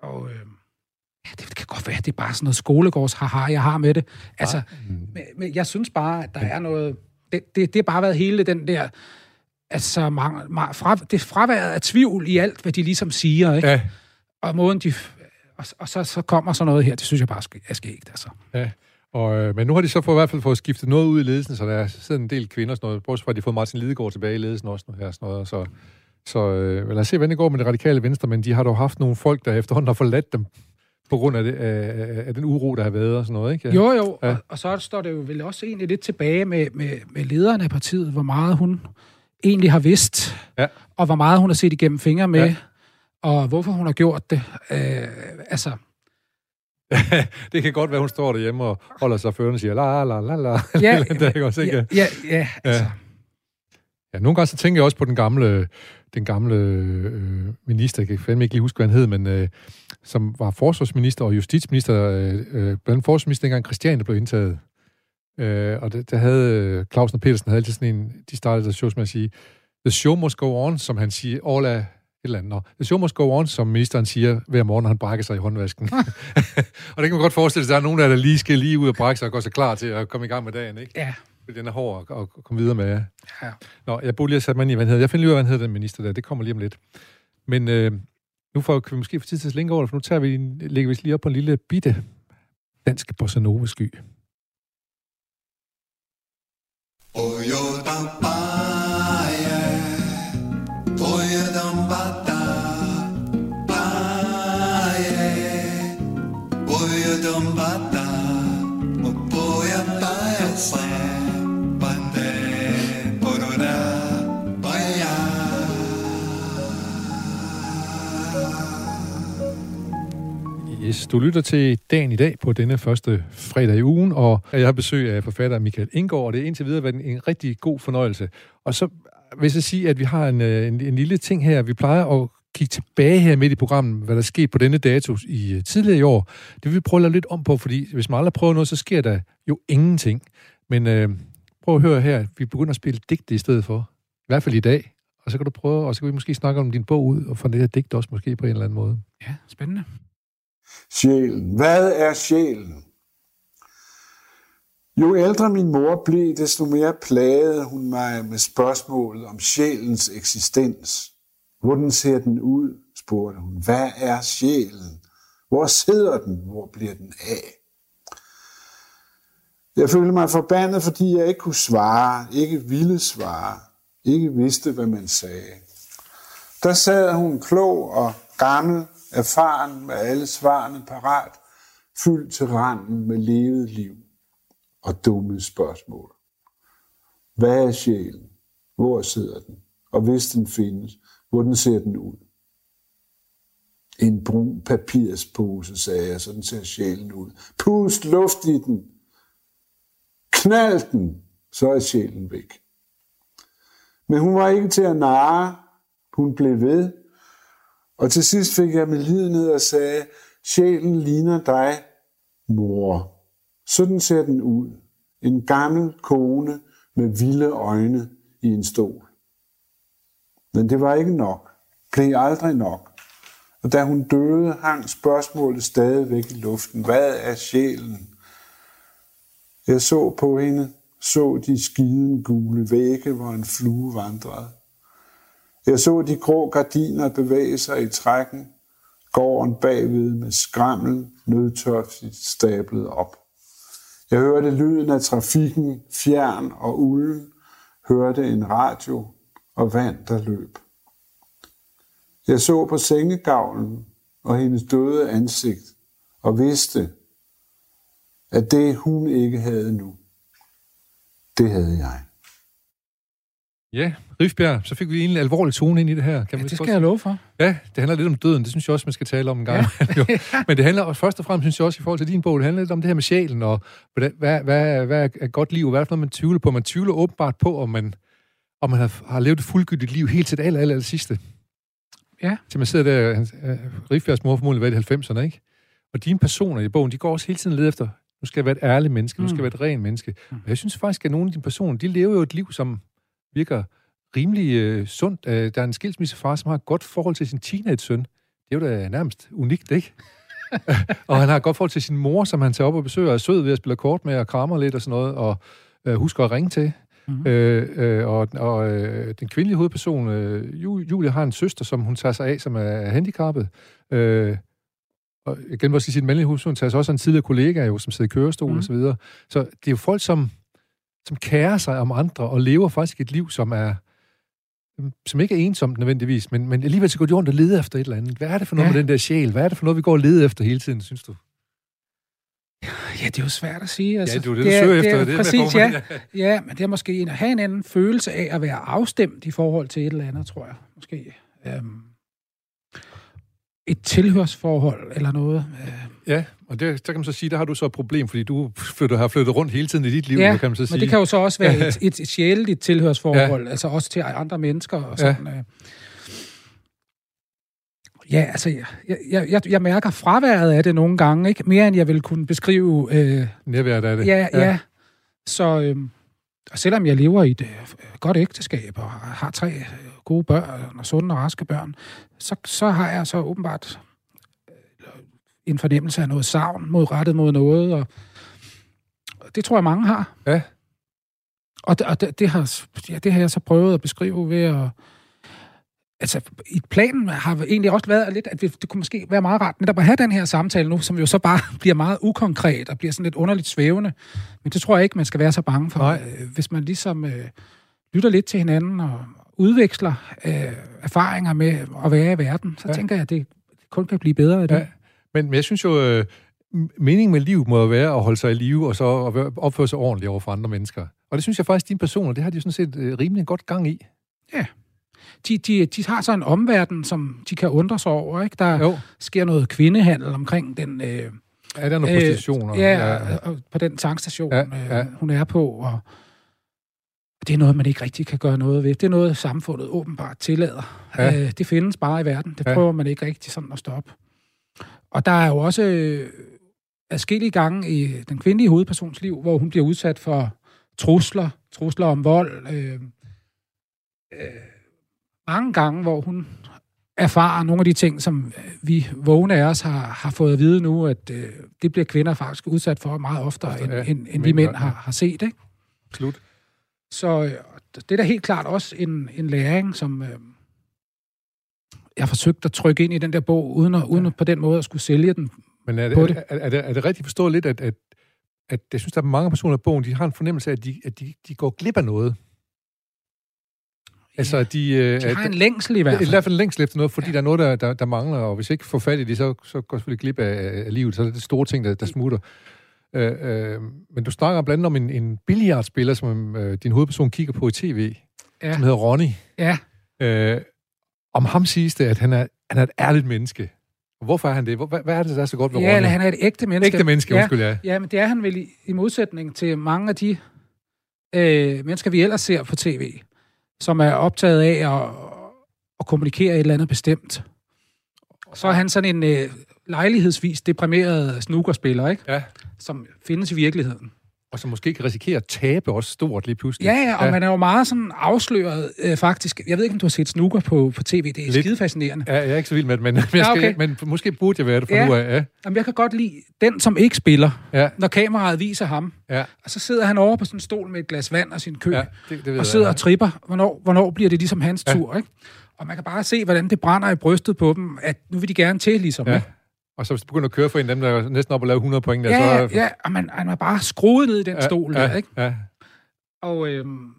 Og øh, ja, det kan godt være, det er bare sådan noget skolegårds haha, jeg har med det. Altså, men, men jeg synes bare, at der er noget... Det, det, det har bare været hele den der... Altså, mange, mange, fra, det fraværet af tvivl i alt, hvad de ligesom siger, ikke? ja, Og måden, de... Og, og så, så kommer så noget her, det synes jeg bare er skægt, altså. ja. Og, øh, men nu har de så for, i hvert fald fået skiftet noget ud i ledelsen, så der sidder en del kvinder, og sådan noget, bortset fra, at de har fået Martin Lidegaard tilbage i ledelsen også nu her. Sådan noget, så så øh, lad os se, hvordan det går med det radikale venstre, men de har dog haft nogle folk, der efterhånden har forladt dem på grund af, det, af, af- den uro, der har været og sådan noget, ikke? Jo, jo, Ja. og, og så står det jo vel også egentlig lidt tilbage med, med, med lederen af partiet, hvor meget hun egentlig har vidst, Ja. og hvor meget hun har set igennem fingre med, ja. og hvorfor hun har gjort det. Øh, altså, det kan godt være, hun står derhjemme og holder sig førende og siger, la la la la. ja, det er ikke også, ikke? ja, ja, ja, altså, Ja, nogle gange så tænker jeg også på den gamle, den gamle øh, minister, jeg kan fandme ikke lige huske, hvad han hed, men øh, som var forsvarsminister og justitsminister, øh, øh, blandt forsvarsminister, dengang Christian blev indtaget. Øh, og det, der havde øh, Clausen og Petersen havde altid sådan en, de startede der shows med at sige, the show must go on, som han siger, all er eller andet. Nå, the show must go on, som ministeren siger hver morgen, når han brækker sig i håndvasken. og det kan man godt forestille sig, at der er nogen, der lige skal lige ud og brække sig og gå sig klar til at komme i gang med dagen, ikke? ja, Fordi den er hård at, at komme videre med. ja. Nå, jeg burde lige have sat mig ind i, hvad han hedder. Jeg finder lige ud af, hvad han hedder, den minister der. Det kommer lige om lidt. Men øh, nu får kan vi måske få tid til at slinke over det, for nu tager vi, lægger vi lige op på en lille bitte dansk bossa nova sky. Oyo tampaye, du lytter til dagen i dag på denne første fredag i ugen, og jeg har besøg af forfatter Michael Indgaard, og det er indtil videre været en, en rigtig god fornøjelse. Og så vil jeg sige, at vi har en, øh, en, en lille ting her. Vi plejer at kigge tilbage her midt i programmet, hvad der skete på denne dato i øh, tidligere i år. Det vil vi prøve at lave lidt om på, fordi hvis man aldrig prøver noget, så sker der jo ingenting. Men øh, prøv at høre her, vi begynder at spille digte i stedet for. I hvert fald i dag. Og så kan du prøve, og så kan vi måske snakke om din bog ud, og få det her digt også måske på en eller anden måde. Ja, spændende. Sjælen. Hvad er sjælen? Jo ældre min mor blev, desto mere plagede hun mig med spørgsmålet om sjælens eksistens. Hvordan ser den ud, spurgte hun. Hvad er sjælen? Hvor sidder den? Hvor bliver den af? Jeg følte mig forbandet, fordi jeg ikke kunne svare, ikke ville svare, ikke vidste, hvad man sagde. Der sad hun klog og gammel, erfaren med alle svarene parat, fyldt til randen med levet liv og dumme spørgsmål. Hvad er sjælen? Hvor sidder den? Og hvis den findes, hvordan ser den ud? En brun papirspose, sagde jeg, sådan ser sjælen ud. Pust luft i den. Knald den, så er sjælen væk. Men hun var ikke til at narre. Hun blev ved. Og til sidst fik jeg med lidenhed og sagde, sjælen ligner dig, mor. Sådan ser den ud. En gammel kone med vilde øjne i en stol. Men det var ikke nok. Blev aldrig nok. Og da hun døde, hang spørgsmålet stadigvæk i luften. Hvad er sjælen? Jeg så på hende, så de skiden gule vægge, hvor en flue vandrede. Jeg så de grå gardiner bevæge sig i trækken, gården bagved med skrammel nødtørftigt stablet op. Jeg hørte lyden af trafikken, fjern og ulden, hørte en radio og vand, der løb. Jeg så på sengegavlen og hendes døde ansigt og vidste, at det hun ikke havde nu, det havde jeg. Ja, Rifbjerg, så fik vi en alvorlig tone ind i det her. Kan Ja, det skal jeg love for. Ja, det handler lidt om døden. Det synes jeg også, man skal tale om en gang. Ja. Men det handler også først og fremmest, synes jeg også, i forhold til din bog, det handler lidt om det her med sjælen, og hvordan, hvad, hvad, hvad er godt liv, hvad er noget, man tvivler på? Man tvivler åbenbart på, om man, om man har, har levet et fuldgyldigt liv helt til det aller, aller, aller sidste. Ja. Til man sidder der, han- øh, Rifbjergs mor formodentlig var i 90'erne, ikke? Og dine personer i bogen, de går også hele tiden led efter, nu skal jeg være et ærligt menneske, nu skal jeg være et rent menneske. Og jeg synes faktisk, at nogle af dine personer, de lever jo et liv, som virker rimelig øh, sundt. Øh, der er en skilsmissefar, som har et godt forhold til sin teenage-søn. Det er jo da nærmest unikt, ikke? og han har et godt forhold til sin mor, som han tager op og besøger, og er sød ved at spille kort med og krammer lidt og sådan noget, og øh, husker at ringe til. Mm-hmm. Øh, øh, og og øh, den kvindelige hovedperson, øh, Ju- Julie, har en søster, som hun tager sig af, som er handicappet. Øh, og igen må jeg sige, sin mandlige hovedperson tager sig også af en tidligere kollega, jo, som sidder i kørestol mm. og så videre. Så det er jo folk, som, som kærer sig om andre, og lever faktisk et liv, som er som ikke er ensomt nødvendigvis, men, men alligevel så går de rundt og leder efter et eller andet. Hvad er det for noget Ja. med den der sjæl? Hvad er det for noget, vi går og leder efter hele tiden, synes du? Ja, det er jo svært at sige. Altså, det er jo det, du søger efter, Det er, det er præcis, ja. ja, men det er måske en, at have en anden følelse af at være afstemt i forhold til et eller andet, tror jeg. Måske. Øhm, et tilhørsforhold eller noget. Øh, Ja, og det, der kan man så sige, der har du så et problem, fordi du flytter, har flyttet rundt hele tiden i dit liv, ja, kan man så sige. men det kan jo så også være et, et, et sjæleligt tilhørsforhold, ja. altså også til andre mennesker og sådan. Ja. Ja, altså, jeg, jeg, jeg, jeg mærker fraværet af det nogle gange, ikke? Mere end jeg vil kunne beskrive... Øh, Nærværet af det. Ja, ja. ja. Så øhm, og selvom jeg lever i et øh, godt ægteskab og har tre øh, gode børn og sunde og raske børn, så, så har jeg så åbenbart øh, en fornemmelse af noget savn mod rettet mod noget, og og det tror jeg mange har. Ja. Og, det, og det, det, har, ja, det har jeg så prøvet at beskrive ved at... Altså, i planen har egentlig også været lidt, at det kunne måske være meget rart netop at have den her samtale nu, som jo så bare bliver meget ukonkret og bliver sådan lidt underligt svævende. Men det tror jeg ikke, man skal være så bange for. Nej. Øh, Hvis man ligesom øh, lytter lidt til hinanden og udveksler øh, erfaringer med at være i verden, så Ja. ja. tænker jeg, at det kun kan blive bedre af det. Ja. Men, men jeg synes jo, øh, meningen med livet må være at holde sig i live, og så at opføre sig ordentligt over for andre mennesker. Og det synes jeg faktisk, dine personer, det har de sådan set øh, rimelig godt gang i. De, de, de har så en omverden, som de kan undre sig over. Ikke? Der Jo. sker noget kvindehandel omkring den... Øh, Er der nogle prostitutioner? Ja, ja. På den tankstation, Ja, ja, ja. ja. Øh, hun er på. Og, det er noget, man ikke rigtig kan gøre noget ved. Det er noget, samfundet åbenbart tillader. Ja. Øh, det findes bare i verden. Det Ja. prøver man ikke rigtig sådan at stoppe. Og der er jo også øh, adskillige gange i den kvindelige hovedpersons liv, hvor hun bliver udsat for trusler, trusler om vold. Øh, øh, mange gange, hvor hun erfarer nogle af de ting, som øh, vi vågne af os har, har fået at vide nu, at øh, det bliver kvinder faktisk udsat for meget oftere, Ofte, end, ja. end, end Mænd vi mænd har, har set. Ikke? Slut. Så øh, det er da helt klart også en, en læring, som øh, jeg har forsøgt at trykke ind i den der bog, uden, at, uden at på den måde at skulle sælge den. Men er på det, er, er, er, det, er det rigtigt forstået lidt, at, at, at jeg synes, der er mange personer i bogen, de har en fornemmelse af, at de, at de, de går glip af noget? Altså, de... øh, De har en længsel i hvert I fald. hvert fald længst efter noget, fordi ja. der er noget, der, der, der mangler, og hvis ikke får fat i det, så, så går selvfølgelig glip af, af livet, så er det store ting, der, der smutter. Øh, øh, men du snakker blandt andet om en, en billiardspiller, som øh, din hovedperson kigger på i tv, Ja. som hedder Ronny. Ja, Øh, om ham siges det, at han er, han er et ærligt menneske. Hvorfor er han det? Hvor, hvad, hvad er det, der er så godt ved ja Ronny? eller han er et ægte menneske. Ægte menneske, ja. undskyld, ja. Ja, men det er han vel i, i modsætning til mange af de øh, mennesker, vi ellers ser på tv, som er optaget af at, at kommunikere et eller andet bestemt. Så er han sådan en øh, lejlighedsvis deprimeret snookerspiller, ikke? ja. Som findes i virkeligheden. Og som måske kan risikere at tabe også stort lige pludselig. Ja, ja, og ja. man er jo meget sådan afsløret, øh, faktisk. Jeg ved ikke, om du har set snooker på, på tv. Det er Lidt. skide fascinerende. Ja, jeg er ikke så vild med det, men, jeg skal, Ja, okay. men måske burde jeg være det fra Ja. nu af. Ja, Jamen, jeg kan godt lide den, som ikke spiller, ja, når kameraet viser ham. ja, Og så sidder han over på sådan en stol med et glas vand og sin kø, ja det, det og jeg, sidder ja. og tripper. Hvornår, hvornår bliver det ligesom hans ja. tur, ikke? Og man kan bare se, hvordan det brænder i brystet på dem, at nu vil de gerne til, ligesom. Ja. ikke? Og så hvis du begynder at køre for en af dem, der er næsten op og lave 100 point, der, Ja, så... ja, ja, og man, man er bare skruet ned i den ja, stol ja, der, ikke? Ja, Og øhm,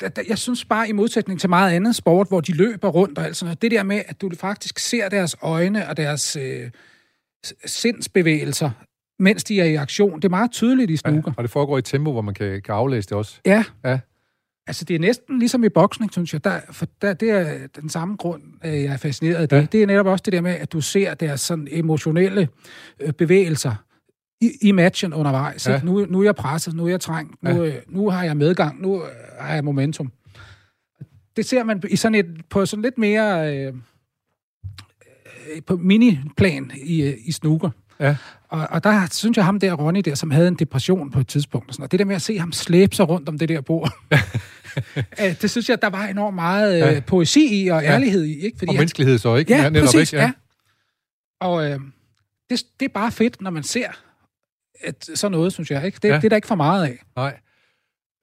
da, da, jeg synes bare, i modsætning til meget andet sport, hvor de løber rundt og alt sådan noget, det der med, at du faktisk ser deres øjne og deres øh, sindsbevægelser, mens de er i aktion, det er meget tydeligt i ja. snooker. Og det foregår i et tempo, hvor man kan, kan aflæse det også. Ja. Ja. Altså, det er næsten ligesom i boksning, synes jeg. Der, for der, det er den samme grund, øh, jeg er fascineret af det. Ja. Ja. Det er netop også det der med, at du ser deres sådan emotionelle øh, bevægelser i, i matchen undervejs. Ja. Ja. Nu, nu er jeg presset, nu er jeg trængt, nu, øh, nu har jeg medgang, nu har jeg momentum. Det ser man i sådan et, på sådan lidt mere øh, på miniplan i, i snooker. Ja. Og, og der synes jeg ham der, Ronny der, som havde en depression på et tidspunkt. Og, sådan, og det der med at se ham slæbe sig rundt om det der bord, det synes jeg, der var enormt meget øh, Ja. poesi i og ærlighed i. Ikke? Og han- menneskelighed så, ikke? Ja, netop, præcis, ikke? ja. Og øh, det, det er bare fedt, når man ser at sådan noget, synes jeg. ikke. Det, Ja. ja. det er der ikke for meget af. Nej.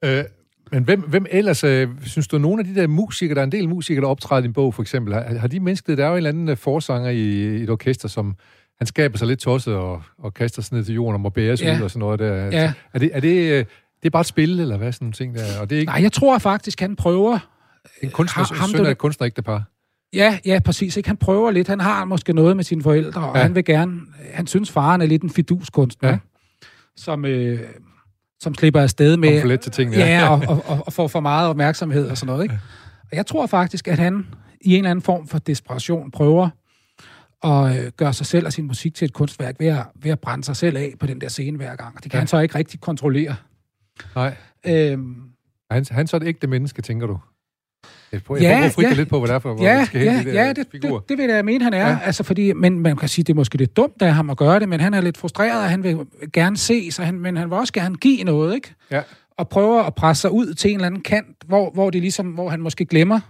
Øh, men hvem, hvem ellers, øh, synes du, nogle af de der musikere, der er en del musikere, der optræder i din bog, for eksempel, har, har de mennesket, der er jo en eller anden øh, forsanger i, i et orkester, som han skaber sig lidt tosset og, og kaster sig ned til jorden og må bæres Ja. ud og sådan noget der. Ja. Er det, er det, øh, det er bare et spil, eller hvad sådan nogle ting der? Og det er ikke Nej, jeg tror faktisk, han prøver... en kunstner, ham- ham, søn af et kunstnerægtepar. Ja, ja, præcis. Ikke? Han prøver lidt. Han har måske noget med sine forældre, og Ja. han vil gerne... Han synes, faren er lidt en fiduskunstner, Ja. som, øh, som slipper afsted med... Kom for let til tingene, ja. Ja, og, og, og, og får for meget opmærksomhed og sådan noget. Ikke? Og jeg tror faktisk, at han i en eller anden form for desperation prøver at øh, gøre sig selv og sin musik til et kunstværk ved at, ved at brænde sig selv af på den der scene hver gang. Og det kan ja. han så ikke rigtig kontrollere. Nej. Øhm, Han, han er så et ægte menneske, tænker du? Jeg prøver, Ja, jeg prøver at ja. lidt på, hvad det er for, hvor ja, skal ja, de ja det, figurer. det, det vil jeg mene, han er. Ja. Altså, fordi, men man kan sige, det er måske lidt dumt af ham at gøre det, men han er lidt frustreret, og han vil gerne se, så han, men han vil også gerne give noget, ikke? Ja. Og prøver at presse sig ud til en eller anden kant, hvor, hvor, det ligesom, hvor han måske glemmer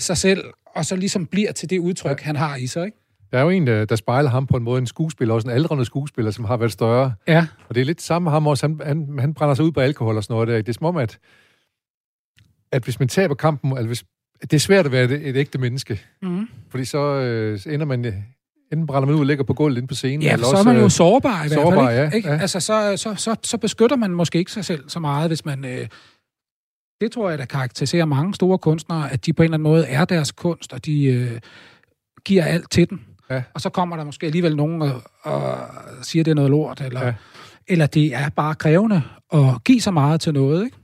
sig selv, og så ligesom bliver til det udtryk, ja. han har i sig, ikke? Der er jo en, der, spejler ham på en måde, en skuespiller, også en aldrende skuespiller, som har været større. Ja, Og det er lidt samme ham også. Han, han, han brænder sig ud på alkohol og sådan noget der. Det er som om, at, at hvis man taber kampen, altså hvis, det er svært at være et, et ægte menneske. mm. Fordi så, øh, så ender man, enten brænder man ud og ligger på gulvet inde på scenen. ja eller så er også, man jo øh, sårbar i hvert sårbar, fald, ikke? ja, ikke? ja. Altså, så, så, så, så beskytter man måske ikke sig selv så meget, hvis man... Øh, det tror jeg, der karakteriserer mange store kunstnere, at de på en eller anden måde er deres kunst, og de øh, giver alt til den. Ja. Og så kommer der måske alligevel nogen og, og siger, det er noget lort, eller, Ja. ja. eller det er bare krævende at give så meget til noget, ikke?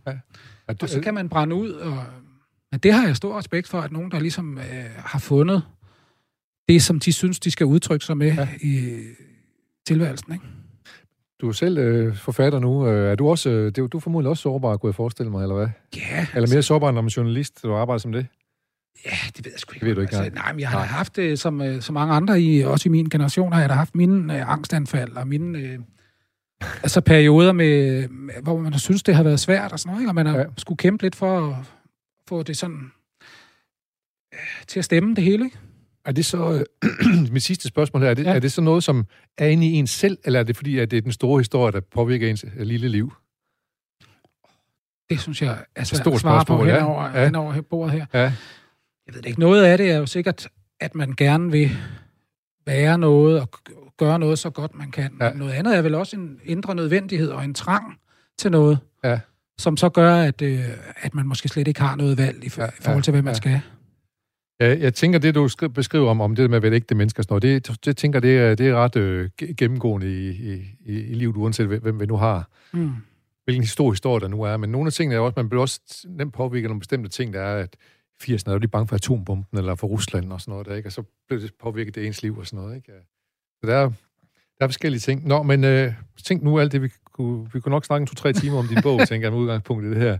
at, Og så kan man brænde ud, og men det har jeg stor respekt for, at nogen, der ligesom øh, har fundet det, som de synes, de skal udtrykke sig med Ja. ja. i tilværelsen, ikke? du er selv øh, forfatter nu. Øh, er du også, øh, det, du er formodentlig også sårbar, kunne jeg forestille mig, eller hvad? Ja, Eller mere sårbar, når man journalist, du arbejder som det? Det ved du ikke, altså, nej. nej, men jeg har haft det, som øh, så mange andre, i, også i min generation, har jeg da haft mine øh, angstanfald og mine øh, altså perioder, med, hvor man har synes, det har været svært og sådan noget, ikke? og man har Ja. skulle kæmpe lidt for at få det sådan øh, til at stemme det hele. Ikke? Er det så, øh, mit sidste spørgsmål her, er det, ja. Er det så noget, som er inde i en selv, eller er det fordi, at det er den store historie, der påvirker ens øh, lille liv? Det synes jeg er svært stort at svare på spørgsmål, ja. henover, ja. henover bordet her. Ja. Jeg ved det ikke. Noget af det er jo sikkert, at man gerne vil være noget og gøre noget så godt man kan. Ja. Noget andet er vel også en indre nødvendighed og en trang til noget, Ja. som så gør, at, øh, at man måske slet ikke har noget valg i, for, Ja, i forhold til, hvad man ja. skal. Ja, jeg tænker, det du skri- beskriver om, om det med at være ægte mennesker, sådan noget, det, det tænker det er, det er ret øh, ge- gennemgående i, i, i, livet, uanset hvem, hvem vi nu har. Mm. Hvilken historie, historie der nu er. Men nogle af tingene er også, man bliver også nemt påvirket af nogle bestemte ting, der er, at 80'erne er jo lige bange for atombomben, eller for Rusland og sådan noget, der, ikke? og så bliver det påvirket det ens liv og sådan noget. Ikke? Så der er, der er forskellige ting. Nå, men øh, tænk nu alt det, vi kunne, vi kunne nok snakke en to-tre timer om din bog, tænker jeg, med udgangspunkt i det her.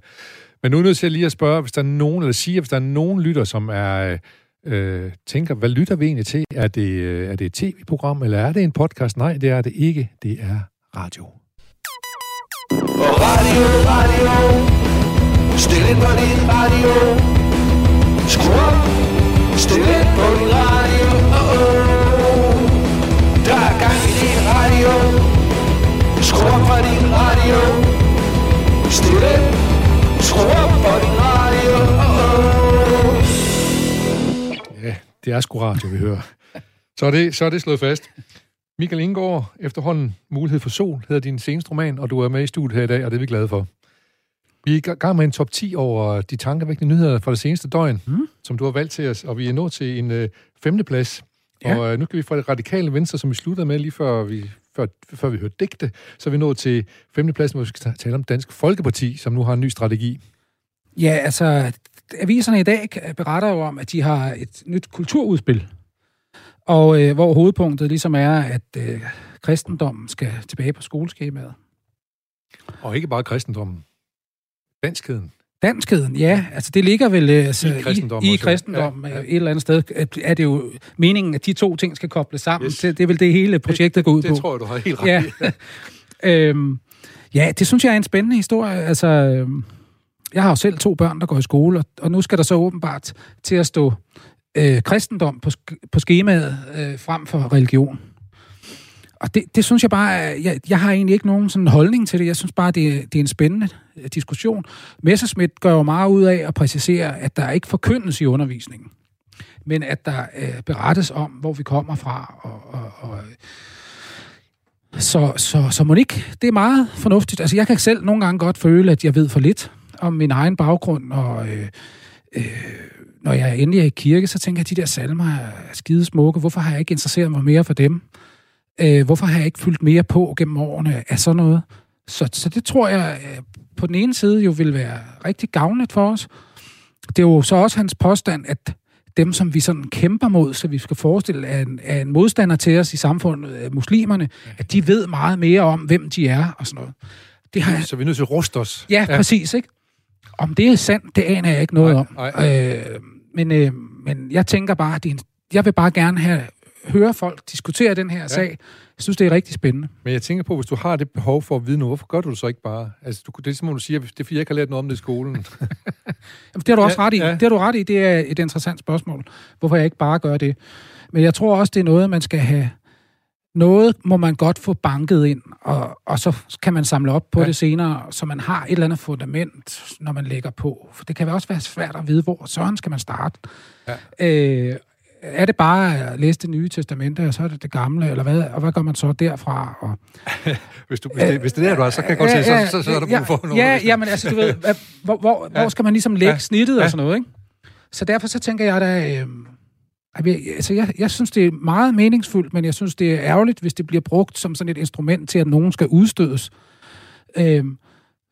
Men nu er jeg nødt til lige at spørge, hvis der er nogen, eller sige, hvis der er nogen lytter, som er, øh, tænker, hvad lytter vi egentlig til? Er det, øh, er det et tv-program, eller er det en podcast? Nej, det er det ikke. Det er radio. Radio, radio. Stil ind på din radio. Skru op. Stil på din radio. Oh, oh. Der er gang i din radio. Skru op for din radio. Stil ind. Skru op for din radio. Oh, oh. Ja, det er sgu radio, vi hører. Så er det, så er det slået fast. Michael Indgaard, efterhånden Mulighed for Sol, hedder din seneste roman, og du er med i studiet her i dag, og det er vi glade for. Vi er i gang med en top 10 over de tankevækkende nyheder fra det seneste døgn, mm. som du har valgt til os, og vi er nået til en øh, femteplads. Ja. Og øh, nu kan vi fra det radikale venstre, som vi sluttede med lige før vi, før, før vi hørte digte, så er vi nået til femtepladsen, hvor vi skal tale om Dansk Folkeparti, som nu har en ny strategi. Ja, altså, aviserne i dag beretter jo om, at de har et nyt kulturudspil, og øh, hvor hovedpunktet ligesom er, at øh, kristendommen skal tilbage på skoleskemaet. Og ikke bare kristendommen. Danskheden. Danskheden, ja, altså det ligger vel øh, altså, I kristendommen i, i kristendom Ja, ja, ja. et eller andet sted. Er det jo meningen, at de to ting skal kobles sammen? Yes. Det, det er vel det hele projektet går ud Det på. tror jeg, du har helt ret ja. øhm, ja, det synes jeg er en spændende historie. Altså, øhm, jeg har jo selv to børn, der går i skole, og, og nu skal der så åbenbart til at stå øh, kristendom på, på skemaet øh, frem for religion. Og det, det synes jeg bare, øh, jeg, jeg har egentlig ikke nogen sådan holdning til det. Jeg synes bare, det, det er en spændende øh, diskussion. Messerschmidt gør jo meget ud af at præcisere, at der ikke forkyndes i undervisningen, men at der øh, berettes om, hvor vi kommer fra, og, og, og øh, så, så, så Monique, det er meget fornuftigt. Altså, jeg kan selv nogle gange godt føle, at jeg ved for lidt om min egen baggrund, og øh, øh, når jeg endelig er i kirke, så tænker jeg, at de der salmer er skide smukke. Hvorfor har jeg ikke interesseret mig mere for dem? Øh, hvorfor har jeg ikke fyldt mere på gennem årene af sådan noget? Så, så det tror jeg øh, på den ene side jo vil være rigtig gavnligt for os. Det er jo så også hans påstand, at dem, som vi sådan kæmper mod, så vi skal forestille, er en, er en modstander til os i samfundet, øh, muslimerne, at de ved meget mere om, hvem de er og sådan noget. Det har Så vi er nødt til at ruste os. ja, ja, præcis, ikke? Om det er sandt, det aner jeg ikke noget om. Nej, Øh, men, øh, men jeg tænker bare, at det er en, jeg vil bare gerne have, høre folk diskutere den her ja. sag. Jeg synes, det er rigtig spændende. Men jeg tænker på, hvis du har det behov for at vide noget, hvorfor gør du det så ikke bare? Altså, du, det er som om du siger, det er fordi, jeg ikke har lært noget om det i skolen. Jamen, det har du også Ja, ret i. ja. Det har du ret i. Det er et interessant spørgsmål. Hvorfor jeg ikke bare gør det. Men jeg tror også, det er noget, man skal have... Noget må man godt få banket ind, og, og så kan man samle op på ja. det senere, så man har et eller andet fundament, når man lægger på. For det kan også være svært at vide, hvor søren skal man starte. Ja. Øh, er det bare at læse det nye testamente, og så er det det gamle, eller hvad? Og hvad gør man så derfra? Og, hvis, du, hvis, det, hvis det er der, du er, så kan jeg godt se, så, så, så er der brug for ja, noget. Ja, ja, men altså, du ved, hvor, hvor, Ja. hvor skal man ligesom lægge Ja. snittet og Ja. sådan noget, ikke? Så derfor så tænker jeg da... Øh, altså jeg, jeg synes, det er meget meningsfuldt, men jeg synes, det er ærgerligt, hvis det bliver brugt som sådan et instrument til, at nogen skal udstødes. Øh,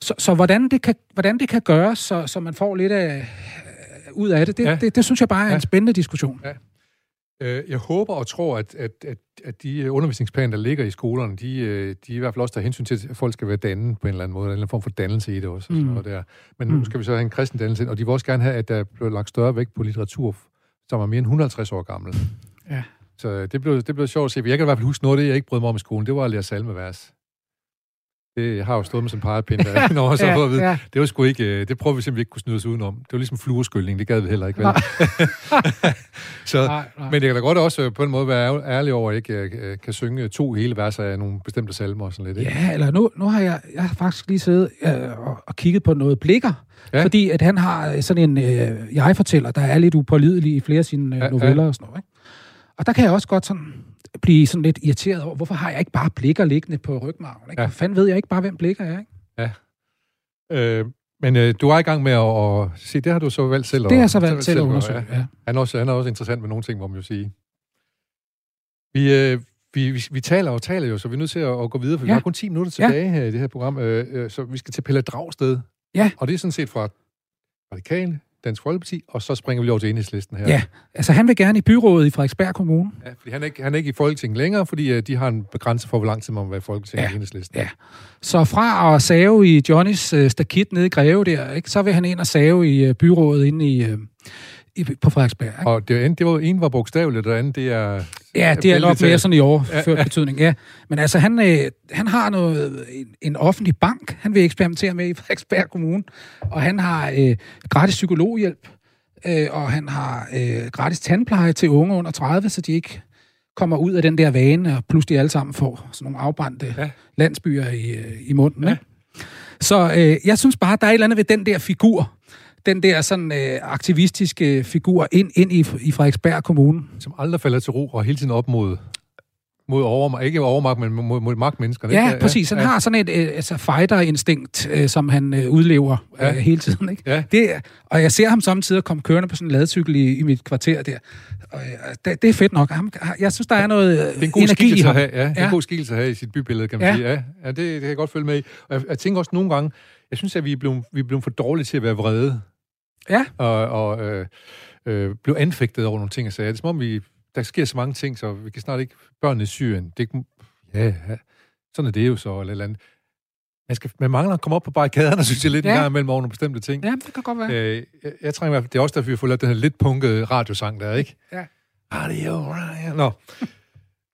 så, så hvordan, det kan, hvordan det kan gøres, så, så man får lidt af, ud af det, det, Ja. ja. det, det synes jeg bare er Ja. en spændende diskussion. Øh, Jeg håber og tror, at, at, at, at de øh, undervisningsplaner, der ligger i skolerne, de, øh, de i hvert fald også tager hensyn til, at folk skal være dannet på en eller anden måde, en eller anden form for dannelse i det også. Og Mm. noget der. Men nu Mm. skal vi så have en kristen dannelse ind, og de vil også gerne have, at der bliver lagt større vægt på litteratur, som er mere end 150 år gammel. Ja. Så det blev, det blev sjovt at se. Jeg kan i hvert fald huske noget af det, jeg ikke brød mig om i skolen, det var at lære salmevers. Det jeg har jo stået med en pegepind, der når så ja, at vide, ja. det var sgu ikke, øh, det prøver vi simpelthen ikke kunne snyde os udenom. Det var ligesom flueskyldning, det gad vi heller ikke, vel? Nej. så, Nej, nej. men det kan da godt også øh, på en måde være ær- ærlig over, at jeg ikke øh, kan synge to hele verser af nogle bestemte salmer og sådan lidt. Ikke? Ja, eller nu, nu har jeg, jeg har faktisk lige siddet øh, og, og kigget på noget blikker, Ja. ja. fordi at han har sådan en øh, jeg-fortæller, der er lidt upålidelig i flere af sine øh, Ja, ja. noveller og sådan noget. Ikke? Og der kan jeg også godt sådan blive sådan lidt irriteret over, hvorfor har jeg ikke bare blikker liggende på rygmarven? Ikke? Ja. Ja. Fanden ved jeg ikke bare, hvem blikker er, ikke? Øh, men øh, du er i gang med at, at se, det har du så valgt selv. Det har jeg så at- valgt til at gøre, undersøge, ja. Han er, også, han er også interessant med nogle ting, må man jo sige. Vi, øh, vi, vi, vi taler og taler jo, så vi er nødt til at, at gå videre, for ja. vi Ja. har kun 10 minutter tilbage ja. her i det her program. Øh, øh, så vi skal til Pelle Dragsted. Ja. Og det er sådan set fra Radikale, Dansk Folkeparti, og så springer vi over til enhedslisten her. Ja, altså han vil gerne i byrådet i Frederiksberg Kommune. ja fordi han er, ikke, han er ikke i Folketinget længere, fordi øh, de har en begrænse for, hvor lang tid man må være i Folketinget Ja. i enhedslisten. Ja. Så fra at save i Johnnys øh, stakit nede i Greve der, ikke, så vil han ind og save i øh, byrådet inde i, øh, i, på Frederiksberg. Ikke? Og det, det var, en var bogstaveligt, og det andet, det er... Ja, det er nok mere sådan i overført Ja, ja, betydning, ja. Men altså, han, øh, han har noget, en, en offentlig bank, han vil eksperimentere med i Frederiksberg Kommune, og han har øh, gratis psykologhjælp, øh, og han har øh, gratis tandpleje til unge under 30, så de ikke kommer ud af den der vane, og pludselig alle sammen får sådan nogle afbrændte Ja. landsbyer i, øh, i munden. Ja. Ja. Så øh, jeg synes bare, der er et eller andet ved den der figur, den der sådan øh, aktivistiske figur ind, ind i, i Frederiksberg Kommune. som aldrig falder til ro og hele tiden op mod, mod overmagt, ikke overmagt, men mod, mod magtmenneskerne. Ja, ikke? præcis. Han ja. har sådan et øh, altså fighter-instinkt, øh, som han øh, udlever øh, Ja. hele tiden. Ikke? Ja. Det, og jeg ser ham samtidig komme kørende på sådan en ladcykel i, i mit kvarter der. Og, øh, det, det er fedt nok. Ham, jeg synes, der er noget Det er en god energi i ham. have, ja. Det er en god skikkelse at have i sit bybillede, kan man Ja. sige. Ja, ja det, det kan jeg godt følge med i. Og jeg, jeg tænker også nogle gange, jeg synes, at vi er blevet, vi er blevet for dårlige til at være vrede. Ja. Og, og øh, øh, blive anfægtet over nogle ting og sager. Det er som om, vi, der sker så mange ting, så vi kan snart ikke... Børnene i Syrien, det, ja, ja, sådan er det jo så, eller eller andet. Man, skal, man mangler at komme op på barrikaderne, synes jeg lidt ja. En gang imellem over nogle bestemte ting. Ja, det kan godt være. Øh, jeg, jeg trænger i hvert fald, det er også derfor, vi har fået lavet den her lidt punkede radiosang der, ikke? Ja. Radio, radio. Nå.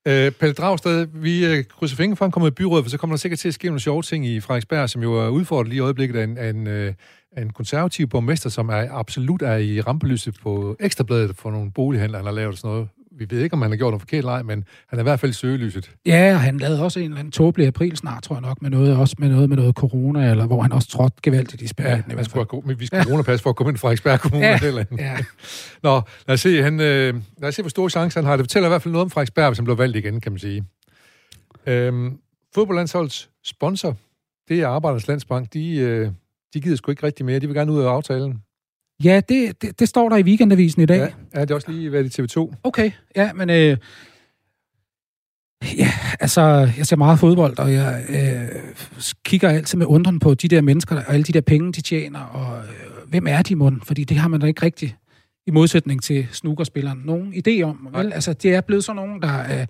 Øh, Pelle Dragsted, vi øh, krydser fingre for, at han kommer i byrådet, for så kommer der sikkert til at ske nogle sjove ting i Frederiksberg, som jo er udfordret lige i øjeblikket af en, af en, øh, af en konservativ borgmester, som er absolut er i rampelyset på Ekstrabladet for nogle bolighandler, han har lavet sådan noget. Vi ved ikke, om han har gjort noget forkert eller men han er i hvert fald i søgelyset. Ja, og han lavede også en eller anden tåbelig april snart, tror jeg nok, med noget, også med noget med noget corona, eller hvor han også trådte gevaldigt i spærren. Ja, man skulle have, go- men vi skal coronapas for at komme ind i Frederiksberg Kommune. Ja. Eller andet. Ja. Nå, lad os se, han, øh, lad os se, hvor stor chance han har. Det fortæller i hvert fald noget om Frederiksberg, hvis han bliver valgt igen, kan man sige. Øhm, fodboldlandsholdets sponsor, det er Arbejdernes Landsbank. De, øh, de gider sgu ikke rigtig mere. De vil gerne ud af aftalen. Ja, det, det, det står der i weekendavisen i dag. Ja, ja det er også lige været i TV2. Okay, ja, men... Øh, ja, altså, jeg ser meget fodbold, og jeg øh, kigger altid med undren på de der mennesker, og alle de der penge, de tjener, og øh, hvem er de mund? Fordi det har man da ikke rigtig, i modsætning til snookerspilleren, nogen idé om. Vel? Altså, det er blevet sådan nogen, der... Øh,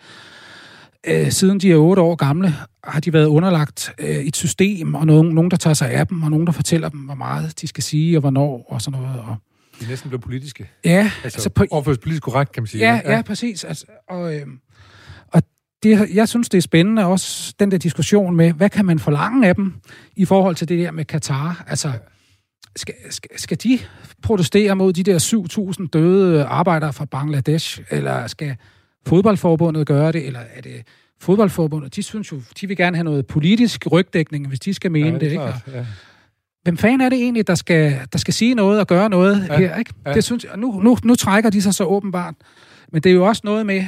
øh, siden de er otte år gamle, har de været underlagt øh, et system, og nogen, nogen, der tager sig af dem, og nogen, der fortæller dem, hvor meget de skal sige, og hvornår, og sådan noget. Og, De er næsten blevet politiske. ja, Altså, altså på, overføres politisk korrekt, kan man sige. Ja, ja, præcis. Altså, og øh, og det, jeg synes, det er spændende også, den der diskussion med, hvad kan man forlange af dem i forhold til det der med Katar? Altså, skal, skal, skal de protestere mod de der 7.000 døde arbejdere fra Bangladesh, eller skal fodboldforbundet gøre det, eller er det fodboldforbundet? De synes jo, de vil gerne have noget politisk rygdækning, hvis de skal mene ja, det, det ikke? klart, ja. hvem fanden er det egentlig, der skal, der skal sige noget og gøre noget Ja, her? Ikke? ja. Det synes jeg, nu, nu, nu trækker de sig så åbenbart. Men det er jo også noget med,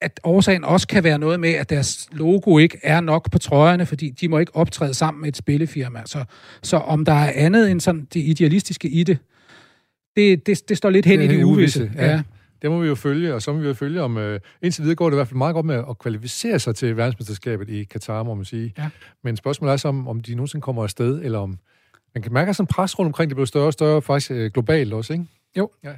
at årsagen også kan være noget med, at deres logo ikke er nok på trøjerne, fordi de må ikke optræde sammen med et spillefirma. Så, så om der er andet end sådan det idealistiske i det, det, det, det står lidt hen Det i det uvisse. uvisse, Ja. ja. Det må vi jo følge, og så må vi jo følge om... Øh, indtil videre går det i hvert fald meget godt med at kvalificere sig til verdensmesterskabet i Katar, må man sige. Ja. Men spørgsmålet er så, om, om de nogensinde kommer afsted, eller om... Man kan mærke sådan en pres rundt omkring, det bliver større og større, faktisk øh, globalt også, ikke? Jo. Ja.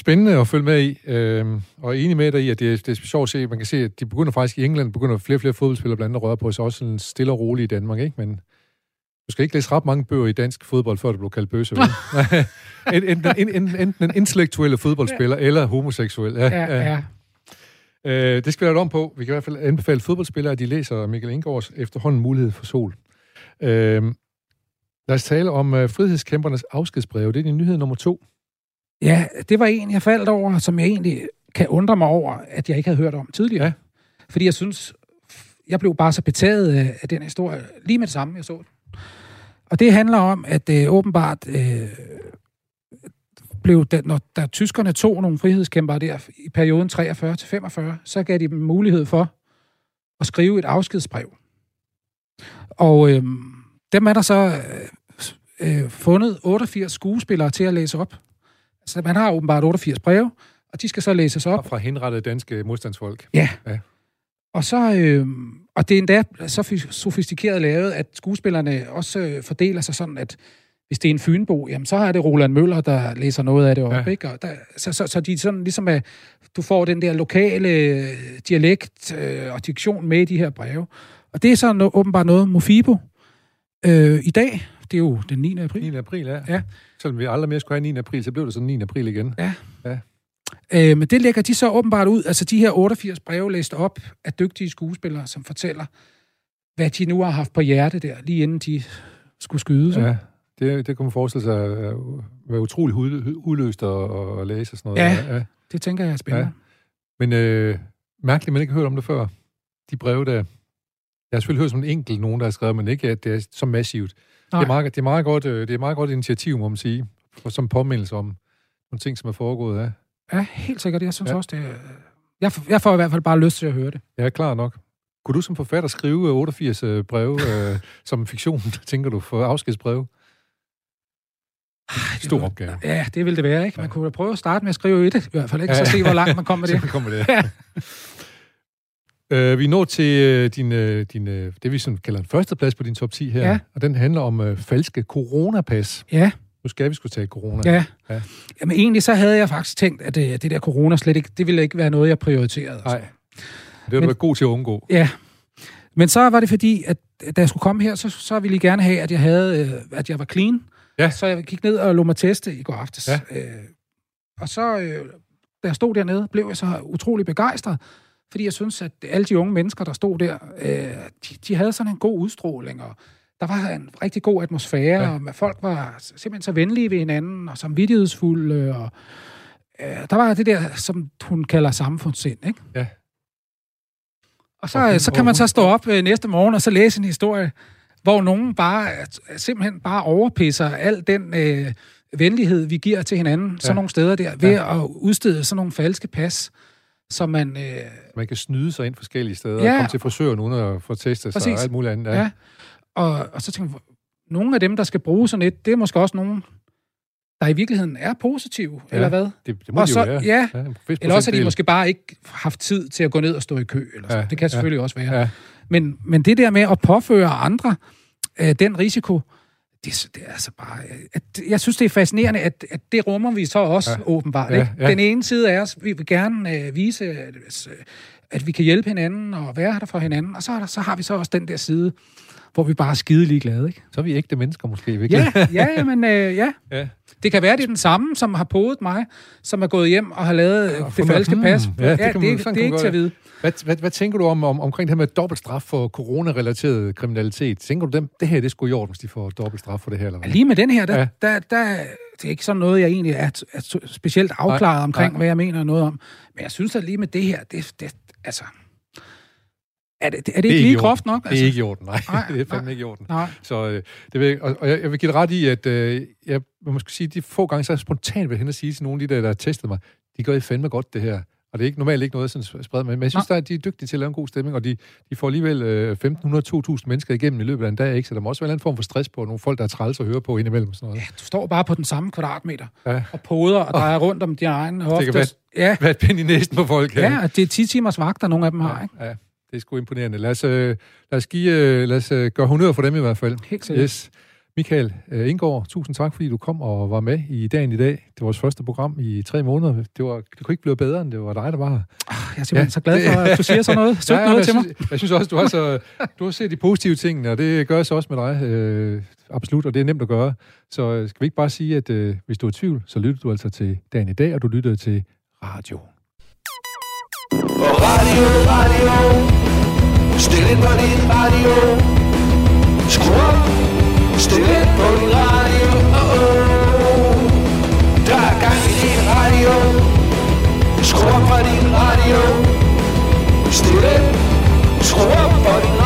Spændende at følge med i, øh, og enig med dig i, at det, det er sjovt at se, man kan se, at de begynder faktisk i England, begynder flere og flere fodboldspillere blandt andet at røre på sig, også sådan stille og roligt i Danmark, ikke? Men du skal ikke læse ret mange bøger i dansk fodbold, før du bliver kaldt bøsse, enten, enten, enten en intellektuelle fodboldspiller, eller homoseksuel. Ja, Ja, ja. Øh, det skal vi lave om på. Vi kan i hvert fald anbefale fodboldspillere, at de læser Michael Indgaards efterhånden mulighed for sol. Øh, lad os tale om øh, frihedskæmpernes afskedsbreve. Det er din nyhed nummer to. Ja, det var en, jeg faldt over, som jeg egentlig kan undre mig over, at jeg ikke havde hørt om tidligere. Ja. Fordi jeg synes, jeg blev bare så betaget af, af den historie, lige med det samme, jeg så den. Og det handler om, at øh, åbenbart øh, blev, da, når der tyskerne tog nogle frihedskæmpere der i perioden 43 til 45, så gav de dem mulighed for at skrive et afskedsbrev. Og øh, dem er der så øh, øh, fundet 88 skuespillere til at læse op. Så man har åbenbart 88 breve, og de skal så læses op. Fra henrettede danske modstandsfolk. Ja. Ja. Og så, øh, og det er endda så fi- sofistikeret lavet, at skuespillerne også øh, fordeler sig sådan, at hvis det er en fynbo, jamen så er det Roland Møller, der læser noget af det op, Ja. ja. ikke? Og der, så, så, så de sådan ligesom, at du får den der lokale øh, dialekt øh, og diktion med i de her breve. Og det er så no, åbenbart noget, Mofibo øh, i dag, det er jo den 9. april, 9. april, ja. Ja. Selvom vi aldrig mere skulle have 9. april, så blev det så 9. april igen. Øh, men det lægger de så åbenbart ud, altså de her 88 breve læst op af dygtige skuespillere, som fortæller, hvad de nu har haft på hjerte der, lige inden de skulle skyde. Ja. Ja, det, det kunne man forestille sig at være utrolig udløst at, at læse og sådan noget. Ja. ja. Det tænker jeg er spændende. Ja. Men øh, mærkeligt, man ikke har hørt om det før. De breve der. Jeg har selvfølgelig hørt som en enkelt nogen, der har skrevet, men ikke at det er så massivt. Det er, meget, det, er meget godt, øh, det er meget godt initiativ, må man sige, for, som påmindelse om nogle ting, som er foregået af. Ja, helt sikkert. Jeg synes Ja. ja. også, det er... Jeg, får- jeg får i hvert fald bare lyst til at høre det. Ja, klar nok. Kunne du som forfatter skrive øh, 88 øh, breve øh, som fiktion, tænker du, for afskedsbreve? Stor det- opgave. Ja, det vil det være, ikke? Man kunne da prøve at starte med at skrive et, i hvert fald, ikke? Så Ja. se, hvor langt man kommer det. Så kommer det. Øh, vi når til øh, din, øh, din, øh, det, vi sådan kalder en førsteplads på din top 10 her, Ja. og den handler om øh, falske coronapas. Ja, Nu skal vi skulle tage corona. ja. Ja. ja. Jamen egentlig så havde jeg faktisk tænkt, at det, det der corona slet ikke, det ville ikke være noget, jeg prioriterede. Nej, det har du været god til at undgå. Ja. Men så var det fordi, at da jeg skulle komme her, så, så ville I gerne have, at jeg havde, øh, at jeg var clean. Ja. Så jeg gik ned og lå mig teste i går aftes. Ja. Øh, og så, øh, da jeg stod dernede, blev jeg så utrolig begejstret, fordi jeg synes, at alle de unge mennesker, der stod der, øh, de, de havde sådan en god udstråling, og der var en rigtig god atmosfære, Ja. og folk var simpelthen så venlige ved hinanden, og samvittighedsfulde, og øh, der var det der, som hun kalder samfundssind, ikke? Ja. Og så, Og hun- så kan man så stå op øh, næste morgen og så læse en historie, hvor nogen bare øh, simpelthen bare overpisser al den øh, venlighed, vi giver til hinanden ja. sådan nogle steder der, ved Ja. at udstede sådan nogle falske pas, som man... Øh, Man kan snyde sig ind forskellige steder, Ja. og komme til frisøren uden at få testet sig og alt muligt andet. ja. ja. Og, og så tænker jeg, nogle af dem, der skal bruge sådan et, det er måske også nogen, der i virkeligheden er positive, Ja. ja. eller hvad? Det, det må Og de så- jo være. ja. vis Eller også har de måske bare ikke haft tid til at gå ned og stå i kø. Eller sådan. Ja, Ja. Det kan selvfølgelig ja. også være. Ja. Men, men det der med at påføre andre øh, den risiko, det, det er altså bare... øh, At, jeg synes, det er fascinerende, at, at det rummer vi så også Ja. ja. åbenbart. Ja, Ikke? ja. Den ene side af os, vi vil gerne øh, vise, at, at vi kan hjælpe hinanden og være der for hinanden, og så, er der, så har vi så også den der side, hvor vi bare er skide ligeglade. Ikke? Så er vi ægte mennesker måske, virkelig. Ja, ja, men øh, ja. ja. Det kan være, det er den samme, som har podet mig, som er gået hjem og har lavet øh, det falske hmm, pas. ja, det ja, kan det, man- det, det er kan ikke til at vide. Hvad, hvad, hvad tænker du om, om omkring det her med dobbelt straf for coronarelateret kriminalitet? Tænker du dem, det her det skulle i orden, hvis de får dobbelt straf for det her? Eller hvad? Lige med den her, der, Ja. ja. der, der, det er ikke sådan noget, jeg egentlig er, er specielt afklaret Nej, omkring, nej. hvad jeg mener noget om. Men jeg synes at lige med det her, det, det altså... Er det, er det, er ikke lige groft nok? Det Altså, er ikke i orden, nej. Nej, det er fandme nej. ikke i orden. Nej. Så øh, det vil, jeg- og, og jeg, jeg vil give dig ret i, at øh, jeg vil måske sige, de få gange, så er spontant ved hen og sige til nogle af de der, der har testet mig, de gør I fandme godt, det her. Og det er ikke normalt ikke noget, sådan spreder med. Men jeg synes, der, er- de er dygtige til at lave en god stemning, og de, de får alligevel øh, 1.500-2.000 mennesker igennem i løbet af en dag, ikke? Så der må også være en anden form for stress på nogle folk, der er træls at høre på indimellem. og Sådan noget. Ja, du står bare på den samme kvadratmeter Ja. og poder og drejer rundt om din egen hofte. kan være- Ja, Hvad et pind i næsten på folk ja, og det er 10 timers vagter, nogle af dem har, ikke? Ja, det er sgu imponerende. Lad os, øh, lad os, give, øh, lad os øh, gøre honør for dem i hvert fald. Helt sikkert. Yes. Michael Indgaard, tusind tak, fordi du kom og var med i dagen i dag. Det var vores første program i tre måneder. Det, var, det kunne ikke blive bedre, end det var dig, der var her. Jeg er simpelthen ja. så glad for, at du siger sådan noget, sødt ja, noget jeg til mig. synes, Jeg synes også, du har, så, du har set de positive ting, og det gør jeg så også med dig. Øh, absolut, og det er nemt at gøre. Så skal vi ikke bare sige, at øh, hvis du er i tvivl, så lytter du altså til dagen i dag, og du lytter til radio. Og radio, radio. Stil ind på din radio. Skru op. Stil ind på din radio. Oh, oh. Der er gang i din radio. Skru op for din radio. Stil ind. Skru op for din radio